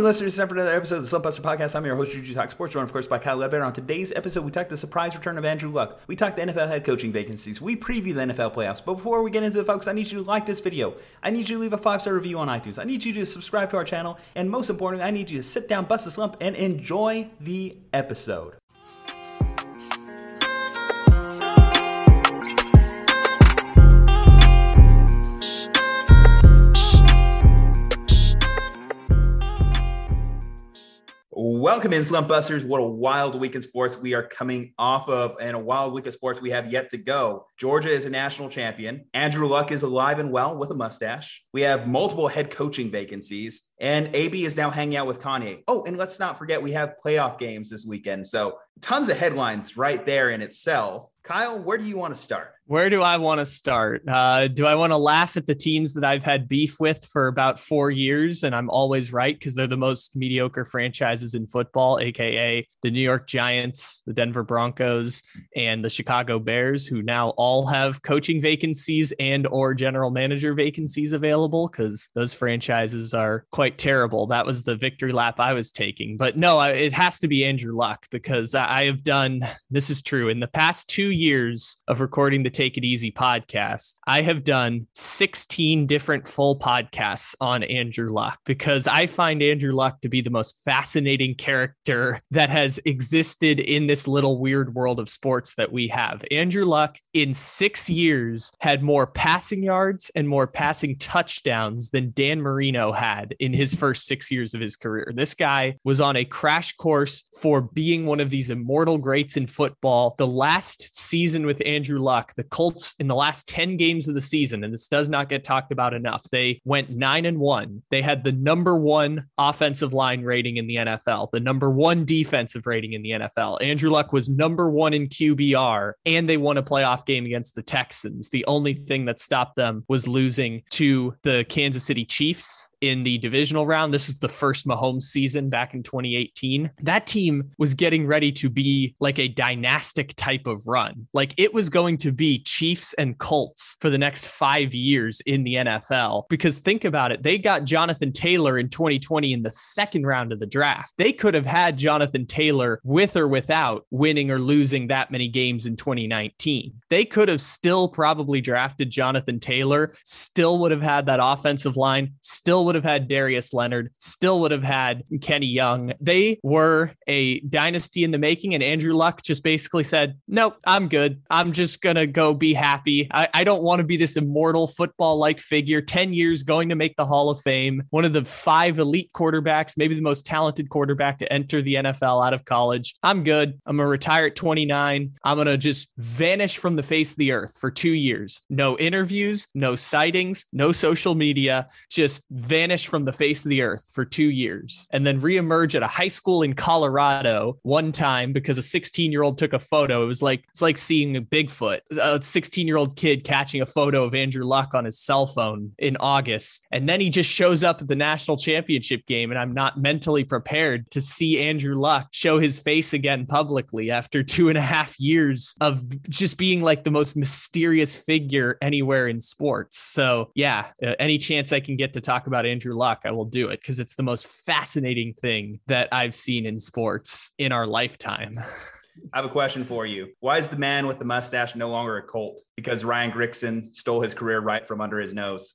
To listeners for another episode of the Slumpbuster Podcast. I'm your host, Juju Talk Sports, joined of course by Kyle Ledbetter. On today's episode, we talk the surprise return of Andrew Luck. We talk the NFL head coaching vacancies. We preview the NFL playoffs. But before we get into the folks, I need you to like this video. I need you to leave a five star review on iTunes. I need you to subscribe to our channel, and most importantly, I need you to sit down, bust a slump, and enjoy the episode. Welcome in, Slump Busters. What a wild week in sports we are coming off of, and a wild week of sports we have yet to go. Georgia is a national champion. Andrew Luck is alive and well with a mustache. We have multiple head coaching vacancies, and AB is now hanging out with Kanye. Oh, and let's not forget we have playoff games this weekend. So tons of headlines right there in itself. Kyle, where do you want to start? Where do I want to start? Uh, do I want to laugh at the teams that I've had beef with for about four years and I'm always right because they're the most mediocre franchises in football, aka the New York Giants, the Denver Broncos, and the Chicago Bears, who now all have coaching vacancies and or general manager vacancies available because those franchises are quite terrible. That was the victory lap I was taking. But no, it has to be Andrew Luck because I have done this is true in the past two years of recording the Take It Easy podcast, I have done 16 different full podcasts on Andrew Luck because I find Andrew Luck to be the most fascinating character that has existed in this little weird world of sports that we have. Andrew Luck, in six years, had more passing yards and more passing touchdowns than Dan Marino had in his first six years of his career. This guy was on a crash course for being one of these immortal greats in football. The last season with Andrew Luck, the Colts in the last 10 games of the season, and this does not get talked about enough, they went nine and one. They had the number one offensive line rating in the NFL, the number one defensive rating in the NFL. Andrew Luck was number one in QBR, and they won a playoff game against the Texans. The only thing that stopped them was losing to the Kansas City Chiefs in the divisional round. This was the first Mahomes season back in 2018. That team was getting ready to be like a dynastic type of run. Like it was going to be Chiefs and Colts for the next five years in the NFL. Because think about it, they got Jonathan Taylor in 2020 in the second round of the draft. They could have had Jonathan Taylor with or without winning or losing that many games in 2019. They could have still probably drafted Jonathan Taylor, still would have had that offensive line, still would have had Darius Leonard, still would have had Kenny Young. They were a dynasty in the making, and Andrew Luck just basically said, Nope, I'm good. I'm just going to go be happy. I, I don't want to be this immortal football like figure, 10 years going to make the Hall of Fame, one of the five elite quarterbacks, maybe the most talented quarterback to enter the NFL out of college. I'm good. I'm going to retire at 29. I'm going to just vanish from the face of the earth for two years. No interviews, no sightings, no social media, just vanish vanish from the face of the earth for two years and then reemerge at a high school in Colorado one time because a 16 year old took a photo. It was like, it's like seeing a Bigfoot, a 16 year old kid catching a photo of Andrew Luck on his cell phone in August. And then he just shows up at the national championship game. And I'm not mentally prepared to see Andrew Luck show his face again publicly after two and a half years of just being like the most mysterious figure anywhere in sports. So, yeah, uh, any chance I can get to talk about Andrew Luck, I will do it because it's the most fascinating thing that I've seen in sports in our lifetime. I have a question for you. Why is the man with the mustache no longer a Colt? Because Ryan Grigson stole his career right from under his nose.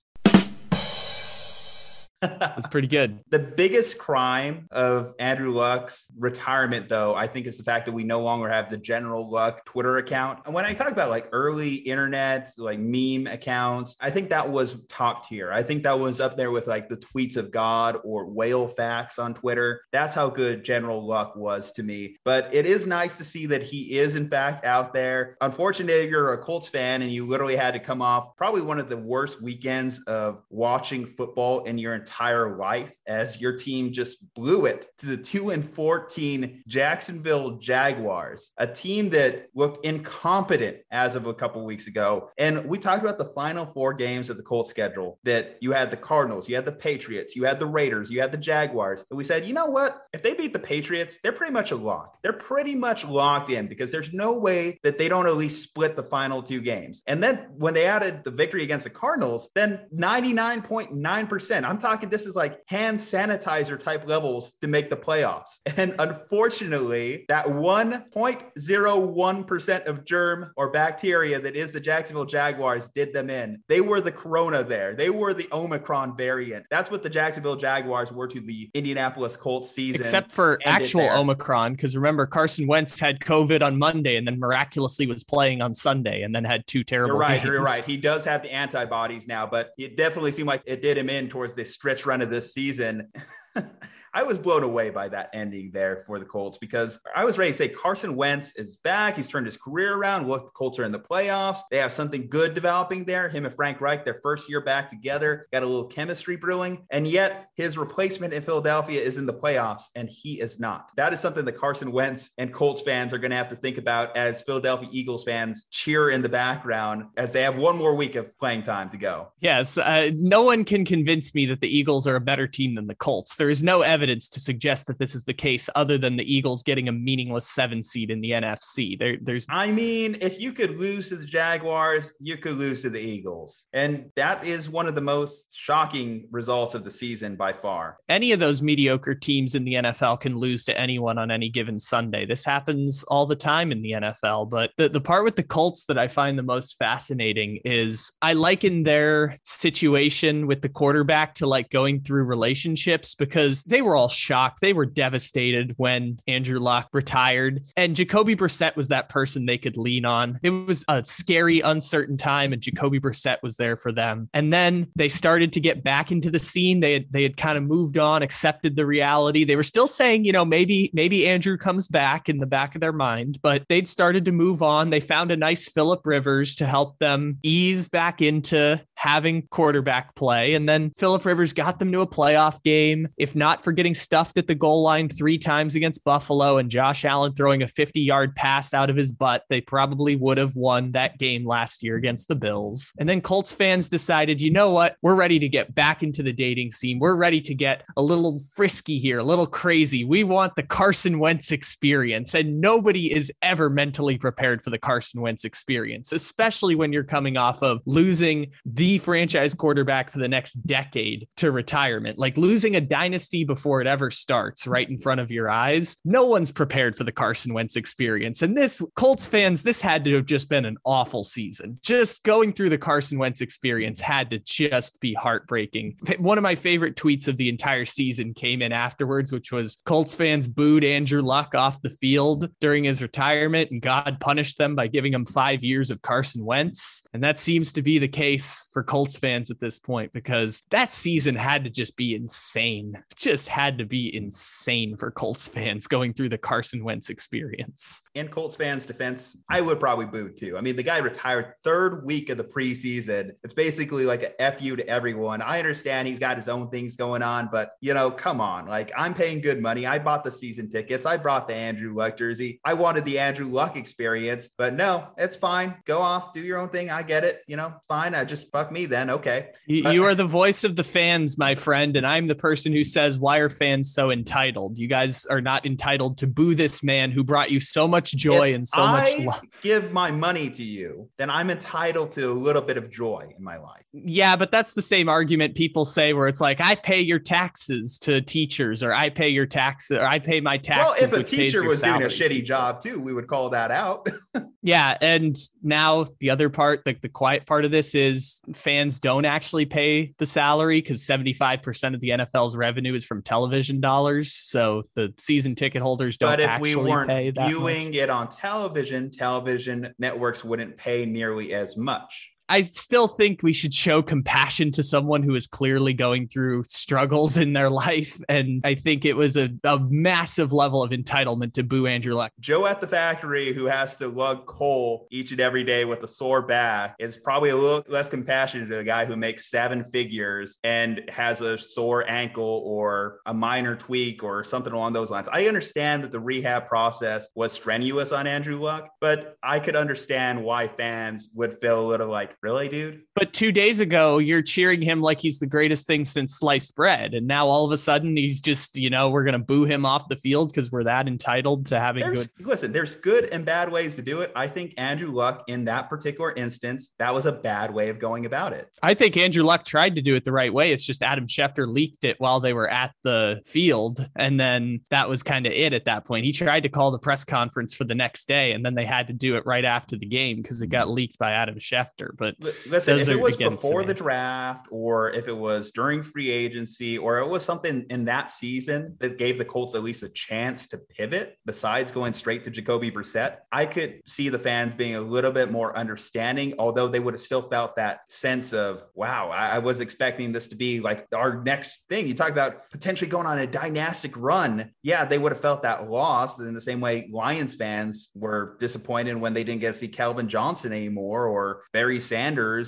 That's pretty good. The biggest crime of Andrew Luck's retirement, though, I think is the fact that we no longer have the General Luck Twitter account. And when I talk about like early internet, like meme accounts, I think that was top tier. I think that was up there with like the tweets of God or whale facts on Twitter. That's how good General Luck was to me. But it is nice to see that he is, in fact, out there. Unfortunately, if you're a Colts fan and you literally had to come off probably one of the worst weekends of watching football in your entire entire life as your team just blew it to the 2 and 14 Jacksonville Jaguars, a team that looked incompetent as of a couple weeks ago. And we talked about the final four games of the Colts schedule that you had the Cardinals, you had the Patriots, you had the Raiders, you had the Jaguars. And we said, you know what? If they beat the Patriots, they're pretty much a lock. They're pretty much locked in because there's no way that they don't at least split the final two games. And then when they added the victory against the Cardinals, then 99.9%, I'm talking talking this is like hand sanitizer type levels to make the playoffs. And unfortunately, that 1.01% of germ or bacteria that is the Jacksonville Jaguars did them in. They were the corona there. They were the Omicron variant. That's what the Jacksonville Jaguars were to the Indianapolis Colts season. Except for actual Omicron, because remember, Carson Wentz had COVID on Monday and then miraculously was playing on Sunday and then had two terrible You're right. games. You're right. He does have the antibodies now, but it definitely seemed like it did him in towards this stretch run of this season. I was blown away by that ending there for the Colts because I was ready to say Carson Wentz is back. He's turned his career around. Look, the Colts are in the playoffs. They have something good developing there. Him and Frank Reich, their first year back together, got a little chemistry brewing. And yet his replacement in Philadelphia is in the playoffs and he is not. That is something that Carson Wentz and Colts fans are going to have to think about as Philadelphia Eagles fans cheer in the background as they have one more week of playing time to go. Yes. Uh, no one can convince me that the Eagles are a better team than the Colts. There is no evidence evidence to suggest that this is the case other than the Eagles getting a meaningless seven seed in the NFC. There, there's I mean, if you could lose to the Jaguars, you could lose to the Eagles. And that is one of the most shocking results of the season by far. Any of those mediocre teams in the NFL can lose to anyone on any given Sunday. This happens all the time in the NFL. But the, the part with the Colts that I find the most fascinating is I liken their situation with the quarterback to like going through relationships because they were all shocked. They were devastated when Andrew Luck retired. And Jacoby Brissett was that person they could lean on. It was a scary, uncertain time, and Jacoby Brissett was there for them. And then they started to get back into the scene. They had they had kind of moved on, accepted the reality. They were still saying, you know, maybe maybe Andrew comes back in the back of their mind, but they'd started to move on. They found a nice Philip Rivers to help them ease back into having quarterback play. And then Philip Rivers got them to a playoff game. If not for getting stuffed at the goal line three times against Buffalo and Josh Allen throwing a 50 yard pass out of his butt, they probably would have won that game last year against the Bills. And then Colts fans decided, you know what? We're ready to get back into the dating scene. We're ready to get a little frisky here, a little crazy. We want the Carson Wentz experience. And nobody is ever mentally prepared for the Carson Wentz experience, especially when you're coming off of losing the franchise quarterback for the next decade to retirement, like losing a dynasty before it ever starts right in front of your eyes. No one's prepared for the Carson Wentz experience. And this, Colts fans, this had to have just been an awful season. Just going through the Carson Wentz experience had to just be heartbreaking. One of my favorite tweets of the entire season came in afterwards, which was Colts fans booed Andrew Luck off the field during his retirement, and God punished them by giving him five years of Carson Wentz. And that seems to be the case for Colts fans at this point because that season had to just be insane. Just had to be insane for Colts fans going through the Carson Wentz experience. In Colts fans' defense, I would probably boo too. I mean, the guy retired third week of the preseason. It's basically like a fu to everyone. I understand he's got his own things going on, but you know, come on. Like I'm paying good money. I bought the season tickets. I brought the Andrew Luck jersey. I wanted the Andrew Luck experience, but no, it's fine. Go off, do your own thing. I get it. You know, fine. I just fuck me then. Okay. You, you are the voice of the fans, my friend, and I'm the person who says, "Why are fans so entitled? You guys are not entitled to boo this man who brought you so much joy If and so I much love." give my money to you, then I'm entitled to a little bit of joy in my life. Yeah, but that's the same argument people say where it's like, "I pay your taxes to teachers," or "I pay your taxes," or "I pay my taxes." well, if a teacher was doing a shitty job too, we would call that out. Yeah, and now the other part, like the quiet part of this is fans don't actually pay the salary because 75% of the NFL's revenue is from television dollars. So the season ticket holders don't actually. but if we weren't viewing much. it on television, television networks wouldn't pay nearly as much. I still think we should show compassion to someone who is clearly going through struggles in their life. And I think it was a, a massive level of entitlement to boo Andrew Luck. Joe at the factory, who has to lug coal each and every day with a sore back, is probably a little less compassionate to the guy who makes seven figures and has a sore ankle or a minor tweak or something along those lines. I understand that the rehab process was strenuous on Andrew Luck, but I could understand why fans would feel a little like, really, dude? But two days ago, you're cheering him like he's the greatest thing since sliced bread. And now all of a sudden he's just, you know, we're going to boo him off the field because we're that entitled to having there's, good. Listen, there's good and bad ways to do it. I think Andrew Luck in that particular instance, that was a bad way of going about it. I think Andrew Luck tried to do it the right way. It's just Adam Schefter leaked it while they were at the field. And then that was kind of it at that point. He tried to call the press conference for the next day, and then they had to do it right after the game because it got leaked by Adam Schefter. But listen, if it was before the draft or if it was during free agency or it was something in that season that gave the Colts at least a chance to pivot besides going straight to Jacoby Brissett, I could see the fans being a little bit more understanding, although they would have still felt that sense of, wow, I, I was expecting this to be like our next thing. You talk about potentially going on a dynastic run. Yeah, they would have felt that loss in the same way Lions fans were disappointed when they didn't get to see Calvin Johnson anymore or Barry Sanders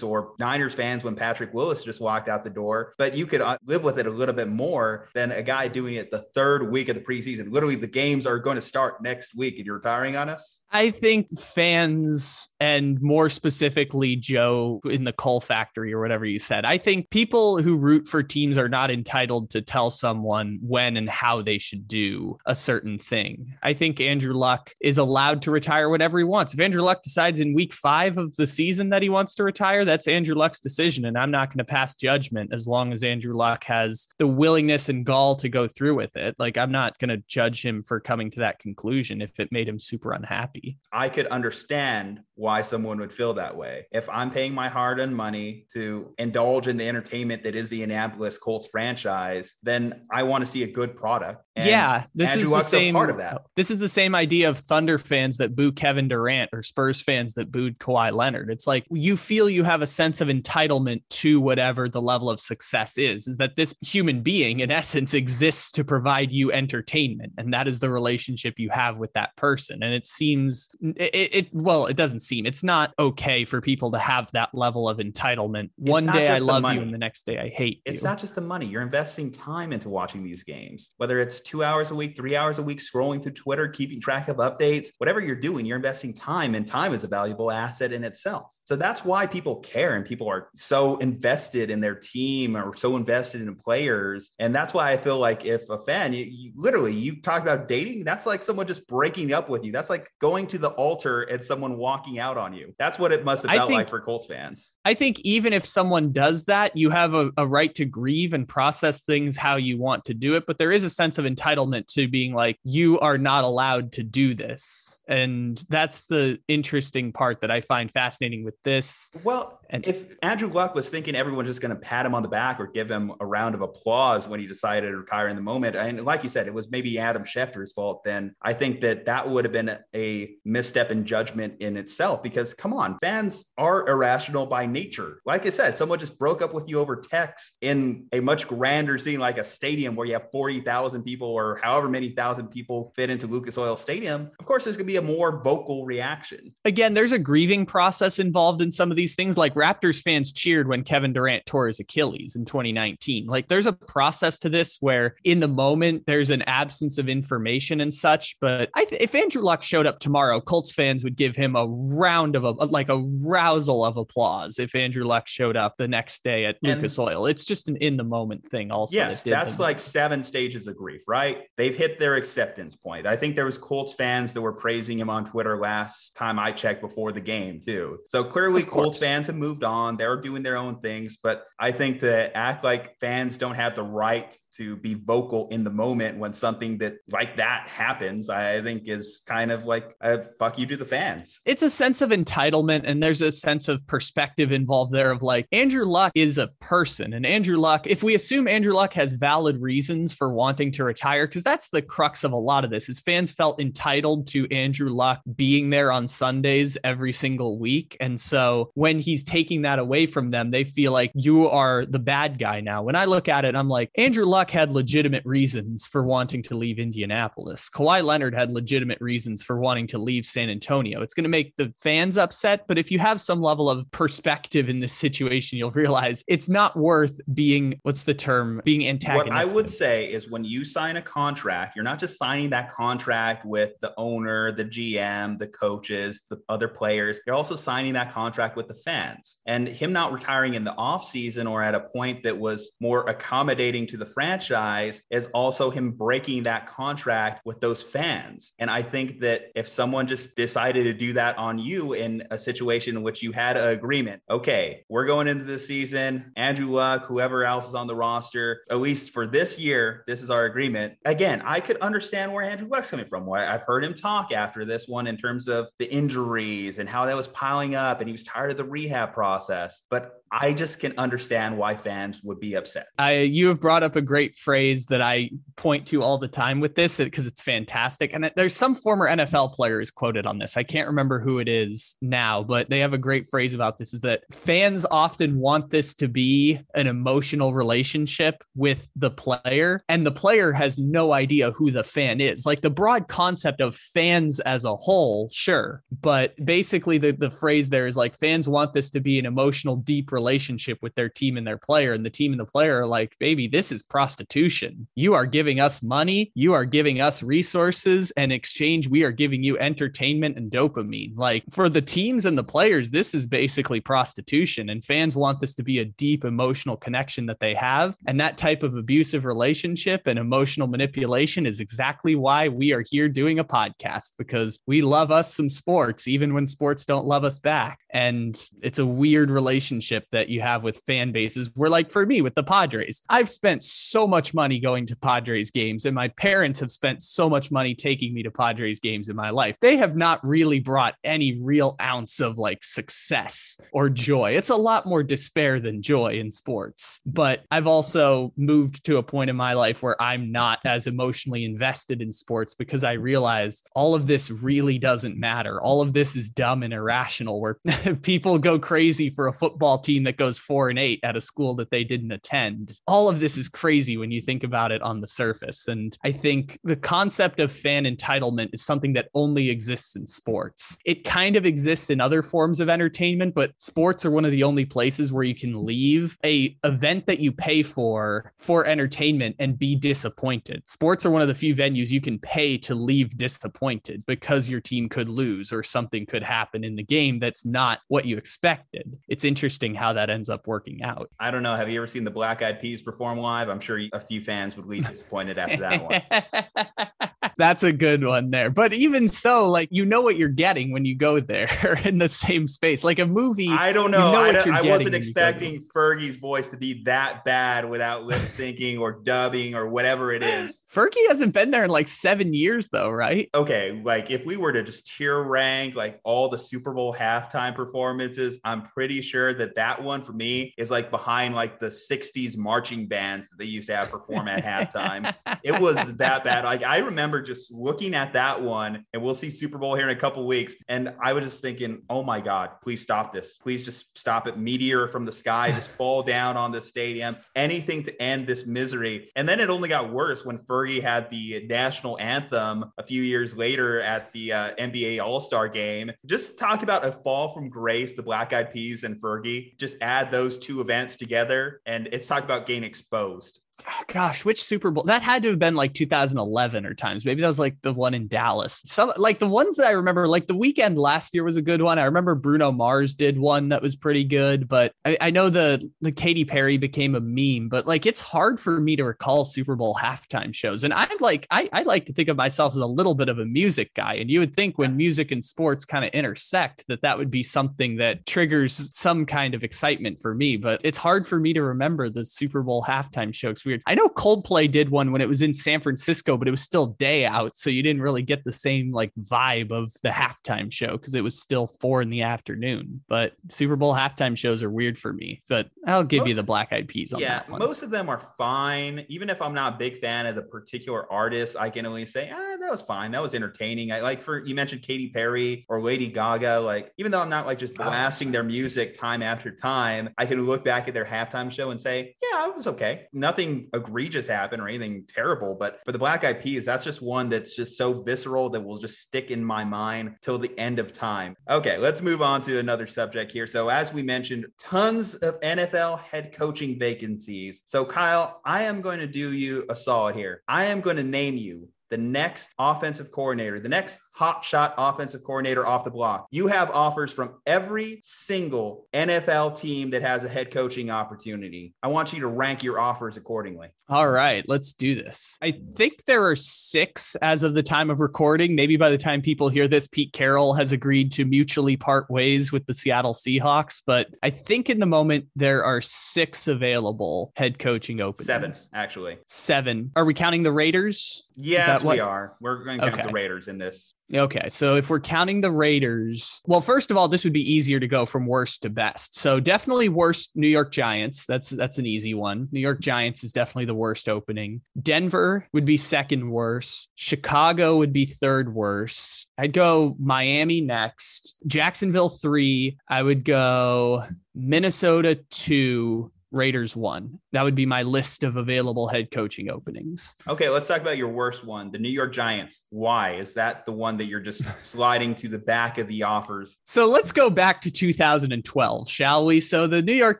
or Niners fans when Patrick Willis just walked out the door. But you could uh, live with it a little bit more than a guy doing it the third week of the preseason. Literally, the games are going to start next week and you're retiring on us. I think fans and more specifically Joe in the coal factory or whatever you said. I think people who root for teams are not entitled to tell someone when and how they should do a certain thing. I think Andrew Luck is allowed to retire whatever he wants. If Andrew Luck decides in week 5 of the season that he wants to retire, that's Andrew Luck's decision and I'm not going to pass judgment as long as Andrew Luck has the willingness and gall to go through with it. Like I'm not going to judge him for coming to that conclusion if it made him super unhappy. I could understand why someone would feel that way. If I'm paying my hard earned money to indulge in the entertainment that is the Indianapolis Colts franchise, then I want to see a good product. And yeah, this Andrew is the same part of that. This is the same idea of Thunder fans that boo Kevin Durant or Spurs fans that booed Kawhi Leonard. It's like you feel you have a sense of entitlement to whatever the level of success is. Is that this human being, in essence, exists to provide you entertainment, and that is the relationship you have with that person. And it seems it, it well, it doesn't seem it's not okay for people to have that level of entitlement. It's One day I love you, and the next day I hate it's you. It's not just the money. You're investing time into watching these games, whether it's two hours a week, three hours a week, scrolling through Twitter, keeping track of updates, whatever you're doing, you're investing time, and time is a valuable asset in itself. So that's why people care and people are so invested in their team or so invested in players. And that's why I feel like if a fan, you, you literally, you talk about dating, that's like someone just breaking up with you. That's like going to the altar and someone walking out on you. That's what it must have felt think, like for Colts fans. I think even if someone does that, you have a, a right to grieve and process things how you want to do it. But there is a sense of entitlement to being like, you are not allowed to do this. And that's the interesting part that I find fascinating with this. Well, and if Andrew Luck was thinking everyone's just going to pat him on the back or give him a round of applause when he decided to retire in the moment, and like you said, it was maybe Adam Schefter's fault, then I think that that would have been a misstep in judgment in itself. Because come on, fans are irrational by nature. Like I said, someone just broke up with you over text in a much grander scene, like a stadium where you have 40,000 people or however many thousand people fit into Lucas Oil Stadium. Of course, there's going to be a more vocal reaction. Again, there's a grieving process involved in some of these things. Like Raptors fans cheered when Kevin Durant tore his Achilles in 2019. Like there's a process to this where in the moment there's an absence of information and such. But th- if Andrew Luck showed up tomorrow, Colts fans would give him a round of a like a rousel of applause if Andrew Luck showed up the next day at and Lucas Oil. It's just an in the moment thing. Also, yes, that's like seven stages of grief, right? They've hit their acceptance point. I think there was Colts fans that were praising him on Twitter last time I checked before the game too. So clearly, Colts fans have moved on. They're doing their own things, but I think to act like fans don't have the right to be vocal in the moment when something that like that happens, I think is kind of like a fuck you to the fans. It's a sense of entitlement and there's a sense of perspective involved there of like Andrew Luck is a person and Andrew Luck, if we assume Andrew Luck has valid reasons for wanting to retire, because that's the crux of a lot of this, is fans felt entitled to Andrew Luck being there on Sundays every single week. And so when he's taking that away from them, they feel like you are the bad guy now. When I look at it, I'm like, Andrew Luck Had legitimate reasons for wanting to leave Indianapolis. Kawhi Leonard had legitimate reasons for wanting to leave San Antonio. It's going to make the fans upset, but if you have some level of perspective in this situation, you'll realize it's not worth being what's the term? Being antagonistic. What I would say is when you sign a contract, you're not just signing that contract with the owner, the GM, the coaches, the other players, You're also signing that contract with the fans. And him not retiring in the offseason or at a point that was more accommodating to the franchise is also him breaking that contract with those fans. And I think that if someone just decided to do that on you in a situation in which you had an agreement, okay, we're going into the season, Andrew Luck, whoever else is on the roster, at least for this year, this is our agreement. Again, I could understand where Andrew Luck's coming from. Why I've heard him talk after this one in terms of the injuries and how that was piling up and he was tired of the rehab process. But I just can understand why fans would be upset. I you have brought up a great phrase that I point to all the time with this because it's fantastic. And there's some former NFL players quoted on this. I can't remember who it is now, but they have a great phrase about this is that fans often want this to be an emotional relationship with the player and the player has no idea who the fan is. Like the broad concept of fans as a whole, sure, but basically the the phrase there is like fans want this to be an emotional deep relationship with their team and their player. And the team and the player are like, baby, this is prostitution. You are giving us money, you are giving us resources. And exchange, we are giving you entertainment and dopamine. Like for the teams and the players, this is basically prostitution. And fans want this to be a deep emotional connection that they have. And that type of abusive relationship and emotional manipulation is exactly why we are here doing a podcast because we love us some sports, even when sports don't love us back. And it's a weird relationship that you have with fan bases. Where, like, for me with the Padres, I've spent so much money going to Padres games, and my parents have spent so much money taking me to Padres games in my life. They have not really brought any real ounce of like success or joy. It's a lot more despair than joy in sports. But I've also moved to a point in my life where I'm not as emotionally invested in sports because I realize all of this really doesn't matter. All of this is dumb and irrational, where people go crazy for a football team team that goes four and eight at a school that they didn't attend. All of this is crazy when you think about it on the surface. And I think the concept of fan entitlement is something that only exists in sports. It kind of exists in other forms of entertainment, but sports are one of the only places where you can leave a event that you pay for for entertainment and be disappointed. Sports are one of the few venues you can pay to leave disappointed because your team could lose or something could happen in the game that's not what you expected. It's interesting how how that ends up working out. I don't know. Have you ever seen the Black Eyed Peas perform live? I'm sure a few fans would leave disappointed after that one. That's a good one there. But even so, like you know what you're getting when you go there in the same space. Like a movie. I don't know. You know I, I wasn't expecting Fergie's voice to be that bad without lip syncing or dubbing or whatever it is. Fergie hasn't been there in like seven years though, right? Okay. Like if we were to just tier rank like all the Super Bowl halftime performances, I'm pretty sure that that that one for me is like behind like the 60s marching bands that they used to have perform at halftime. It was that bad. Like I remember just looking at that one, and we'll see Super Bowl here in a couple weeks. And I was just thinking, oh my God, please stop this. Please just stop it. Meteor from the sky, just fall down on the stadium. Anything to end this misery. And then it only got worse when Fergie had the national anthem a few years later at the uh, NBA All Star game. Just talk about a fall from grace, the Black Eyed Peas and Fergie. Just just add those two events together and it's talked about getting exposed Oh, gosh, which Super Bowl that had to have been like 2011 or times. Maybe that was like the one in Dallas. Some like the ones that I remember, like the weekend last year was a good one. I remember Bruno Mars did one that was pretty good, but I, I know the the Katy Perry became a meme, but like it's hard for me to recall Super Bowl halftime shows. And I'm like, I, I like to think of myself as a little bit of a music guy. And you would think when music and sports kind of intersect that that would be something that triggers some kind of excitement for me, but it's hard for me to remember the Super Bowl halftime shows weird. I know Coldplay did one when it was in San Francisco, but it was still day out, so you didn't really get the same like vibe of the halftime show because it was still four in the afternoon. But Super Bowl halftime shows are weird for me. But I'll give most, you the Black Eyed Peas. on yeah, most of them are fine. Even if I'm not a big fan of the particular artist, I can only say, ah, that was fine. That was entertaining. I like for you mentioned Katy Perry or Lady Gaga. Like even though I'm not like just blasting their music time after time, I can look back at their halftime show and say, yeah, it was okay. Nothing egregious happen or anything terrible. But for the Black Eyed Peas, that's just one that's just so visceral that will just stick in my mind till the end of time. Okay, let's move on to another subject here. So, as we mentioned, tons of NFL head coaching vacancies. So, Kyle, I am going to do you a solid here. I am going to name you the next offensive coordinator, the next hot shot offensive coordinator off the block. You have offers from every single NFL team that has a head coaching opportunity. I want you to rank your offers accordingly. All right, let's do this. I think there are six as of the time of recording. Maybe by the time people hear this, Pete Carroll has agreed to mutually part ways with the Seattle Seahawks. But I think in the moment there are six available head coaching openings. Seven, actually. Seven. Are we counting the Raiders? Yes, we are. We're going to count okay. the Raiders in this. Okay, so if we're counting the Raiders, well, first of all, this would be easier to go from worst to best. So definitely worst New York Giants. That's that's an easy one. New York Giants is definitely the worst opening. Denver would be second worst. Chicago would be third worst. I'd go Miami next. Jacksonville three. I would go Minnesota two. Raiders one. That would be my list of available head coaching openings. Okay, let's talk about your worst one, the New York Giants. Why is that the one that you're just sliding to the back of the offers? So let's go back to 2012, shall we? So the New York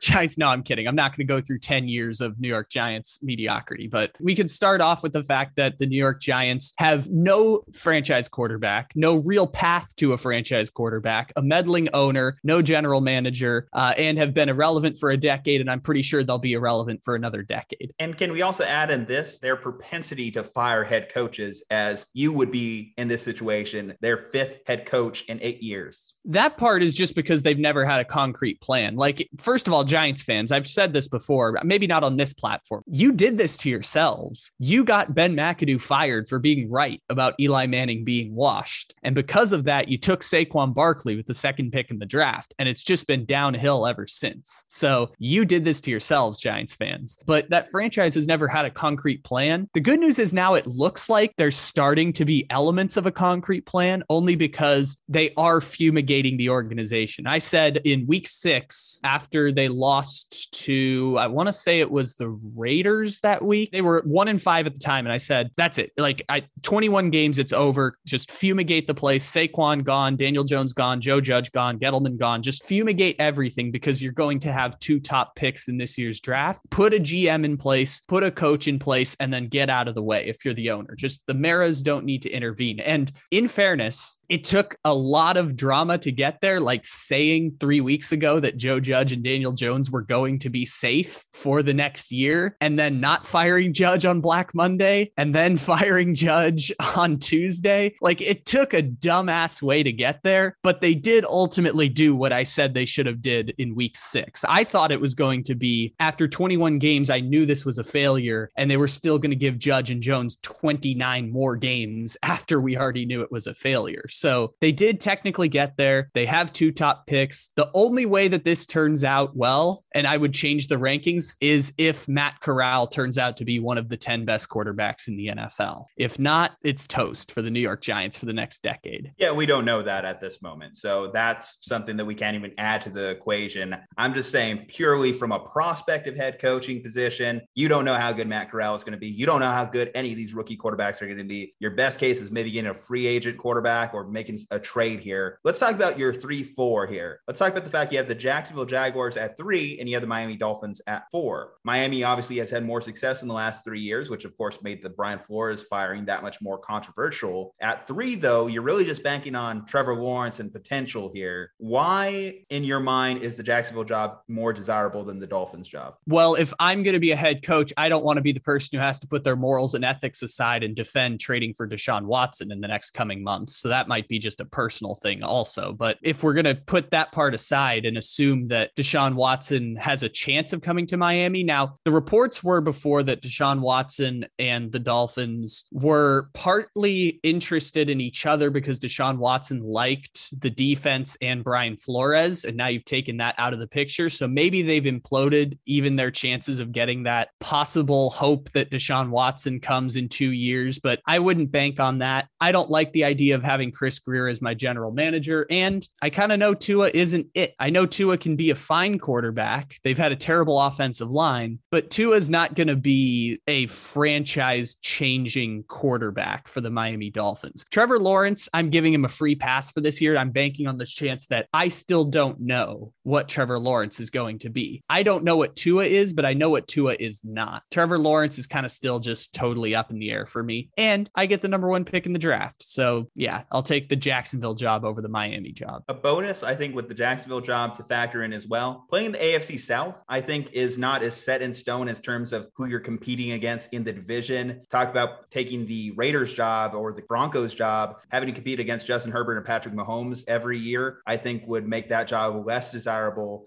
Giants, no, I'm kidding. I'm not going to go through 10 years of New York Giants mediocrity, but we could start off with the fact that the New York Giants have no franchise quarterback, no real path to a franchise quarterback, a meddling owner, no general manager, uh, and have been irrelevant for a decade. And I'm pretty pretty sure they'll be irrelevant for another decade. And can we also add in this their propensity to fire head coaches as you would be in this situation, their fifth head coach in eight years? That part is just because they've never had a concrete plan. Like, first of all, Giants fans, I've said this before, maybe not on this platform. You did this to yourselves. You got Ben McAdoo fired for being right about Eli Manning being washed. And because of that, you took Saquon Barkley with the second pick in the draft. And it's just been downhill ever since. So you did this to yourselves, Giants fans. But that franchise has never had a concrete plan. The good news is now it looks like there's starting to be elements of a concrete plan only because they are fumigating the organization. I said in week six, after they lost to, I want to say it was the Raiders that week, they were one and five at the time. And I said, that's it. Like I 21 games, it's over. Just fumigate the place. Saquon gone, Daniel Jones gone, Joe Judge gone, Gettleman gone. Just fumigate everything because you're going to have two top picks in this year's draft. Put a GM in place, put a coach in place, and then get out of the way if you're the owner. Just the Maras don't need to intervene. And in fairness, it took a lot of drama to get there, like saying three weeks ago that Joe Judge and Daniel Jones were going to be safe for the next year, and then not firing Judge on Black Monday, and then firing Judge on Tuesday. Like it took a dumbass way to get there, but they did ultimately do what I said they should have did in week six. I thought it was going to be after 21 games, I knew this was a failure, and they were still going to give Judge and Jones 29 more games after we already knew it was a failure. So they did technically get there. They have two top picks. The only way that this turns out well, and I would change the rankings, is if Matt Corral turns out to be one of the 10 best quarterbacks in the NFL. If not, it's toast for the New York Giants for the next decade. Yeah, we don't know that at this moment. So that's something that we can't even add to the equation. I'm just saying, purely from a prospective head coaching position, you don't know how good Matt Corral is going to be. You don't know how good any of these rookie quarterbacks are going to be. Your best case is maybe getting a free agent quarterback or making a trade here. Let's talk about your three, four here. Let's talk about the fact you have the Jacksonville Jaguars at three and you have the Miami Dolphins at four. Miami obviously has had more success in the last three years, which of course made the Brian Flores firing that much more controversial. At three, though, you're really just banking on Trevor Lawrence and potential here. Why, in your mind, is the Jacksonville job more desirable than the Dolphins job? Well, if I'm going to be a head coach, I don't want to be the person who has to put their morals and ethics aside and defend trading for Deshaun Watson in the next coming months. So that might be just just a personal thing also. But if we're going to put that part aside and assume that Deshaun Watson has a chance of coming to Miami, now the reports were before that Deshaun Watson and the Dolphins were partly interested in each other because Deshaun Watson liked the defense and Brian Flores. And now you've taken that out of the picture. So maybe they've imploded even their chances of getting that possible hope that Deshaun Watson comes in two years. But I wouldn't bank on that. I don't like the idea of having Chris Grier as my general manager. And I kind of know Tua isn't it. I know Tua can be a fine quarterback. They've had a terrible offensive line, but Tua is not going to be a franchise changing quarterback for the Miami Dolphins. Trevor Lawrence, I'm giving him a free pass for this year. I'm banking on the chance that I still don't know what Trevor Lawrence is going to be. I don't know what Tua is, but I know what Tua is not. Trevor Lawrence is kind of still just totally up in the air for me. And I get the number one pick in the draft. So yeah, I'll take the Jacksonville job over the Miami job. A bonus, I think, with the Jacksonville job to factor in as well. Playing the AFC South, I think, is not as set in stone in terms of who you're competing against in the division. Talk about taking the Raiders job or the Broncos job, having to compete against Justin Herbert and Patrick Mahomes every year, I think would make that job less desirable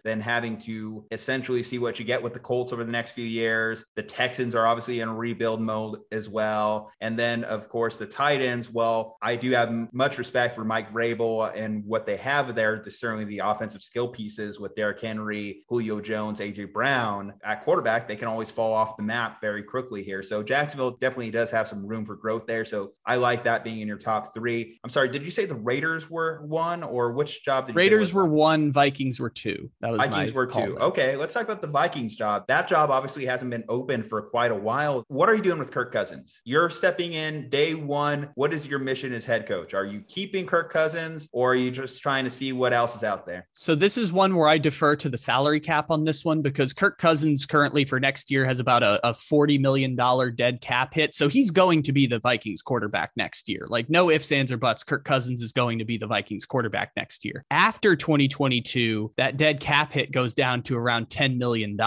than having to essentially see what you get with the Colts over the next few years. The Texans are obviously in rebuild mode as well. And then, of course, the Titans. Well, I do have much respect for Mike Vrabel and what they have there. The, certainly the offensive skill pieces with Derrick Henry, Julio Jones, AJ Brown at quarterback. They can always fall off the map very quickly here. So Jacksonville definitely does have some room for growth there. So I like that being in your top three. I'm sorry, did you say the Raiders were one or which job did Raiders were one, Vikings were two. That was Vikings were two. Okay, let's talk about the Vikings job. That job obviously hasn't been open for quite a while. What are you doing with Kirk Cousins? You're stepping in day one. What is your mission as head coach? Are you keeping Kirk Cousins or are you just trying to see what else is out there? So this is one where I defer to the salary cap on this one because Kirk Cousins currently for next year has about a, a $40 million dead cap hit. So he's going to be the Vikings quarterback next year. Like no ifs, ands, or buts. Kirk Cousins is going to be the Vikings quarterback next year. After 2022, that dead cap hit goes down to around $10 million.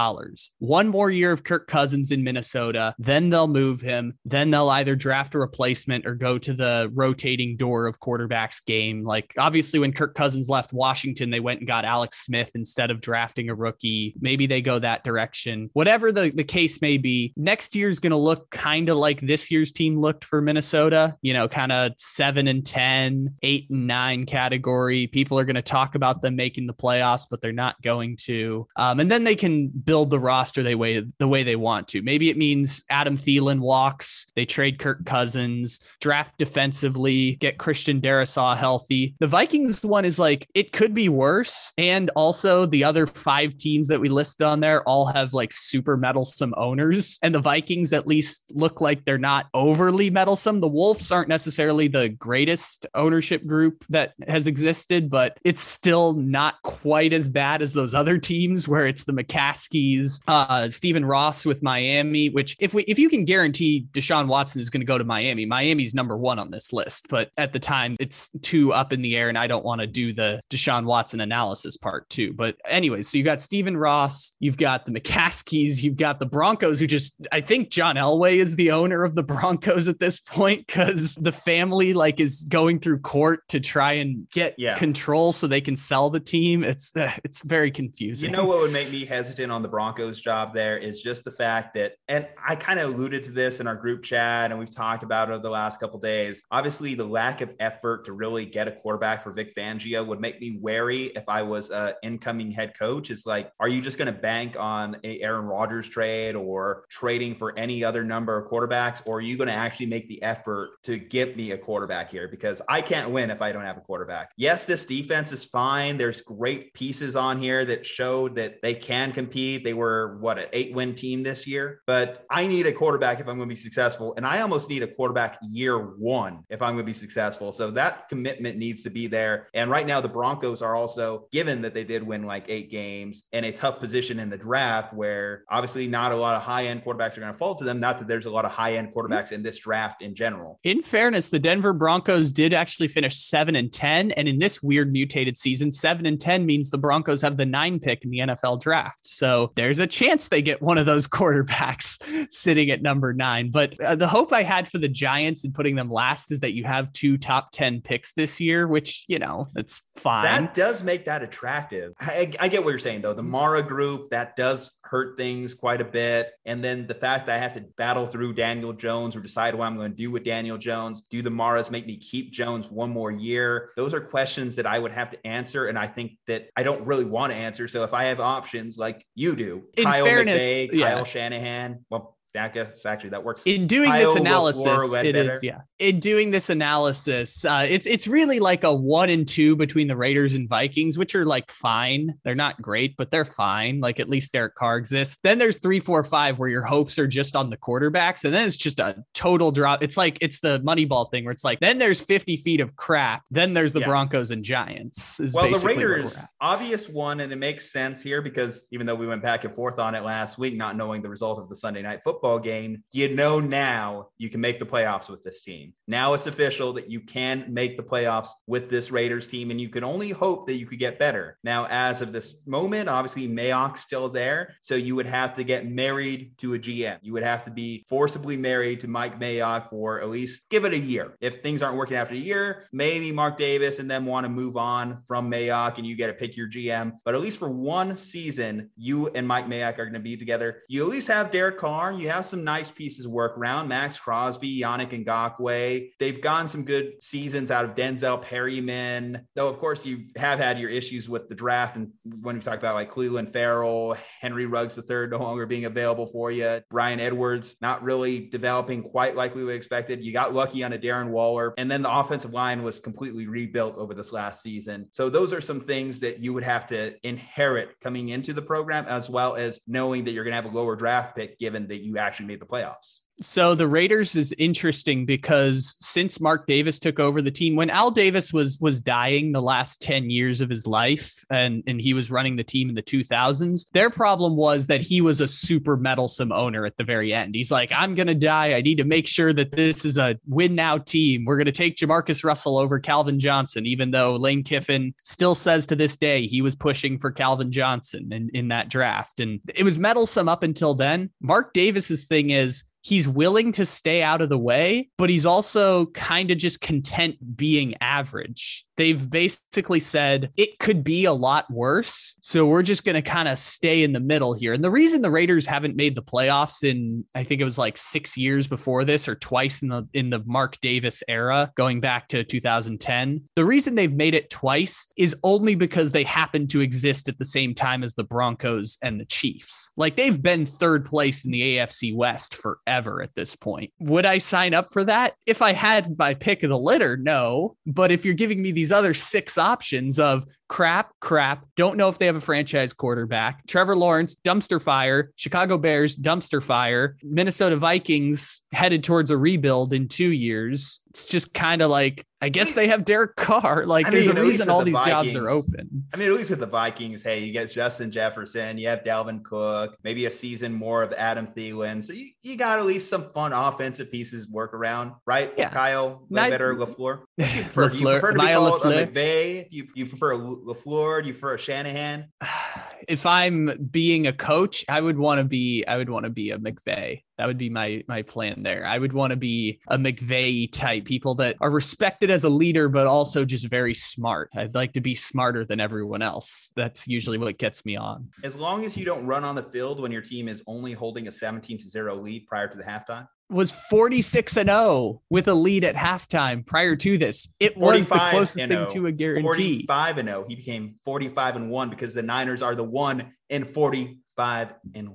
One more year of Kirk Cousins in Minnesota, then they'll move him. Then they'll either draft a replacement or go to the rotating door of quarterbacks game. Like obviously, when Kirk Cousins left Washington, they went and got Alex Smith instead of drafting a rookie. Maybe they go that direction. Whatever the, the case may be, next year is going to look kind of like this year's team looked for Minnesota, you know, kind of seven and 10, eight and nine category. People are going to talk about them making the playoffs, but they're not going to. Um, and then they can build the roster they way the way they want to. Maybe it means Adam Thielen walks, they trade Kirk Cousins, draft defensively, get Christian Darrisaw healthy. The Vikings one is like it could be worse, and also the other five teams that we listed on there all have like super meddlesome owners, and the Vikings at least look like they're not overly meddlesome. The Wilfs aren't necessarily the greatest ownership group that has existed, but it's still not quite as bad as those other teams where it's the McCaskeys, uh, Stephen Ross with Miami. Which if we if you can guarantee Deshaun Watson is going to go to Miami, Miami's number one on this list. But at the time, it's too up in the air, and I don't want to do the Deshaun Watson analysis part too. But anyways, so you got Stephen Ross, you've got the McCaskeys, you've got the Broncos, who just I think John Elway is the owner of the Broncos at this point because the family like is going through court to try and get yeah. control so they can sell the team. It's it's very confusing. You know what would make me hesitant on the Broncos job there is just the fact that, and I kind of alluded to this in our group chat, and we've talked about it over the last couple days. Obviously, the lack of effort to really get a quarterback for Vic Fangio would make me wary if I was an incoming head coach. It's like, are you just going to bank on a Aaron Rodgers trade or trading for any other number of quarterbacks, or are you going to actually make the effort to get me a quarterback here? Because I can't win if I don't have a quarterback. Yes, this defense is fine. There's great pieces on here that showed that they can compete. They were what an eight win team this year, but I need a quarterback if I'm going to be successful. And I almost need a quarterback year one if I'm going to be successful. So that commitment needs to be there. And right now, the Broncos are also, given that they did win like eight games, in a tough position in the draft where obviously not a lot of high end quarterbacks are going to fall to them. Not that there's a lot of high end quarterbacks in this draft in general. In fairness, the Denver Broncos did actually finish seven and 10. And in this weird mutated season, seven and 10 means the Broncos have the nine pick in the NFL draft. So there's a chance they get one of those quarterbacks sitting at number nine. But uh, the hope I had for the Giants in putting them last is that you have two top 10 picks this year, which, you know, it's fine. That does make that attractive. I, I get what you're saying, though. The Mara group, that does hurt things quite a bit. And then the fact that I have to battle through Daniel Jones or decide what I'm going to do with Daniel Jones. Do the Maras make me keep Jones one more year? Those are questions that I would have to answer. And I think that I don't really want to answer. So if I have options like you do, In Kyle fairness, McVay, Kyle yeah. Shanahan, well, I guess actually that works. In doing Kyle this analysis, it is yeah. In doing this analysis, uh, it's it's really like a one and two between the Raiders and Vikings, which are like fine. They're not great, but they're fine. Like at least Derek Carr exists. Then there's three, four, five where your hopes are just on the quarterbacks, and then it's just a total drop. It's like it's the Moneyball thing where it's like then there's 50 feet of crap. Then there's the yeah. Broncos and Giants. well, the Raiders obvious one, and it makes sense here because even though we went back and forth on it last week, not knowing the result of the Sunday night football game, you know now you can make the playoffs with this team. Now it's official that you can make the playoffs with this Raiders team, and you can only hope that you could get better. Now, as of this moment, obviously Mayock's still there, so you would have to get married to a GM. You would have to be forcibly married to Mike Mayock for at least give it a year. If things aren't working after a year, maybe Mark Davis and them want to move on from Mayock, and you get to pick your GM. But at least for one season, you and Mike Mayock are going to be together. You at least have Derek Carr. You have some nice pieces work around. Maxx Crosby, Yannick Ngakoue. They've gotten some good seasons out of Denzel Perryman. Though, of course, you have had your issues with the draft. And when we talk about like Clelin Ferrell, Henry Ruggs III no longer being available for you, Bryan Edwards not really developing quite like we would expected. You got lucky on a Darren Waller. And then the offensive line was completely rebuilt over this last season. So those are some things that you would have to inherit coming into the program, as well as knowing that you're going to have a lower draft pick given that you actually made the playoffs. So the Raiders is interesting because since Mark Davis took over the team, when Al Davis was was dying the last 10 years of his life and, and he was running the team in the 2000s, their problem was that he was a super meddlesome owner at the very end. He's like, I'm going to die. I need to make sure that this is a win now team. We're going to take Jamarcus Russell over Calvin Johnson, even though Lane Kiffin still says to this day he was pushing for Calvin Johnson in, in that draft. And it was meddlesome up until then. Mark Davis's thing is he's willing to stay out of the way, but he's also kind of just content being average they've basically said it could be a lot worse. So we're just going to kind of stay in the middle here. And the reason the Raiders haven't made the playoffs in I think it was like 6 years before this or twice in the in the Mark Davis era going back to 2010. The reason they've made it twice is only because they happen to exist at the same time as the Broncos and the Chiefs. Like they've been third place in the AFC West forever at this point. Would I sign up for that? If I had my pick of the litter, no. But if you're giving me these these other six options of crap, crap, don't know if they have a franchise quarterback, Trevor Lawrence, dumpster fire, Chicago Bears, dumpster fire, Minnesota Vikings headed towards a rebuild in two years. It's just kind of like I guess they have Derek Carr. Like, I there's mean, a reason all the these Vikings, jobs are open. I mean, at least with the Vikings, hey, you get Justin Jefferson, you have Dalvin Cook, maybe a season more of Adam Thielen. So you, you got at least some fun offensive pieces work around, right? Yeah. Kyle, better LaFleur. You prefer, LaFleur, you prefer to be called LaFleur. a McVay? You, you prefer LaFleur? Do you prefer a Shanahan? if I'm being a coach, I would want to be I would want to be a McVay. That would be my my plan there. I would want to be a McVay type people that are respected as a leader, but also just very smart. I'd like to be smarter than everyone else. That's usually what gets me on. As long as you don't run on the field when your team is only holding a 17 to 0 lead prior to the halftime was 46 and 0 with a lead at halftime prior to this. It was the closest thing oh. to a guarantee. 45 and 0. He became 45 and 1 because the Niners are the one in 45 and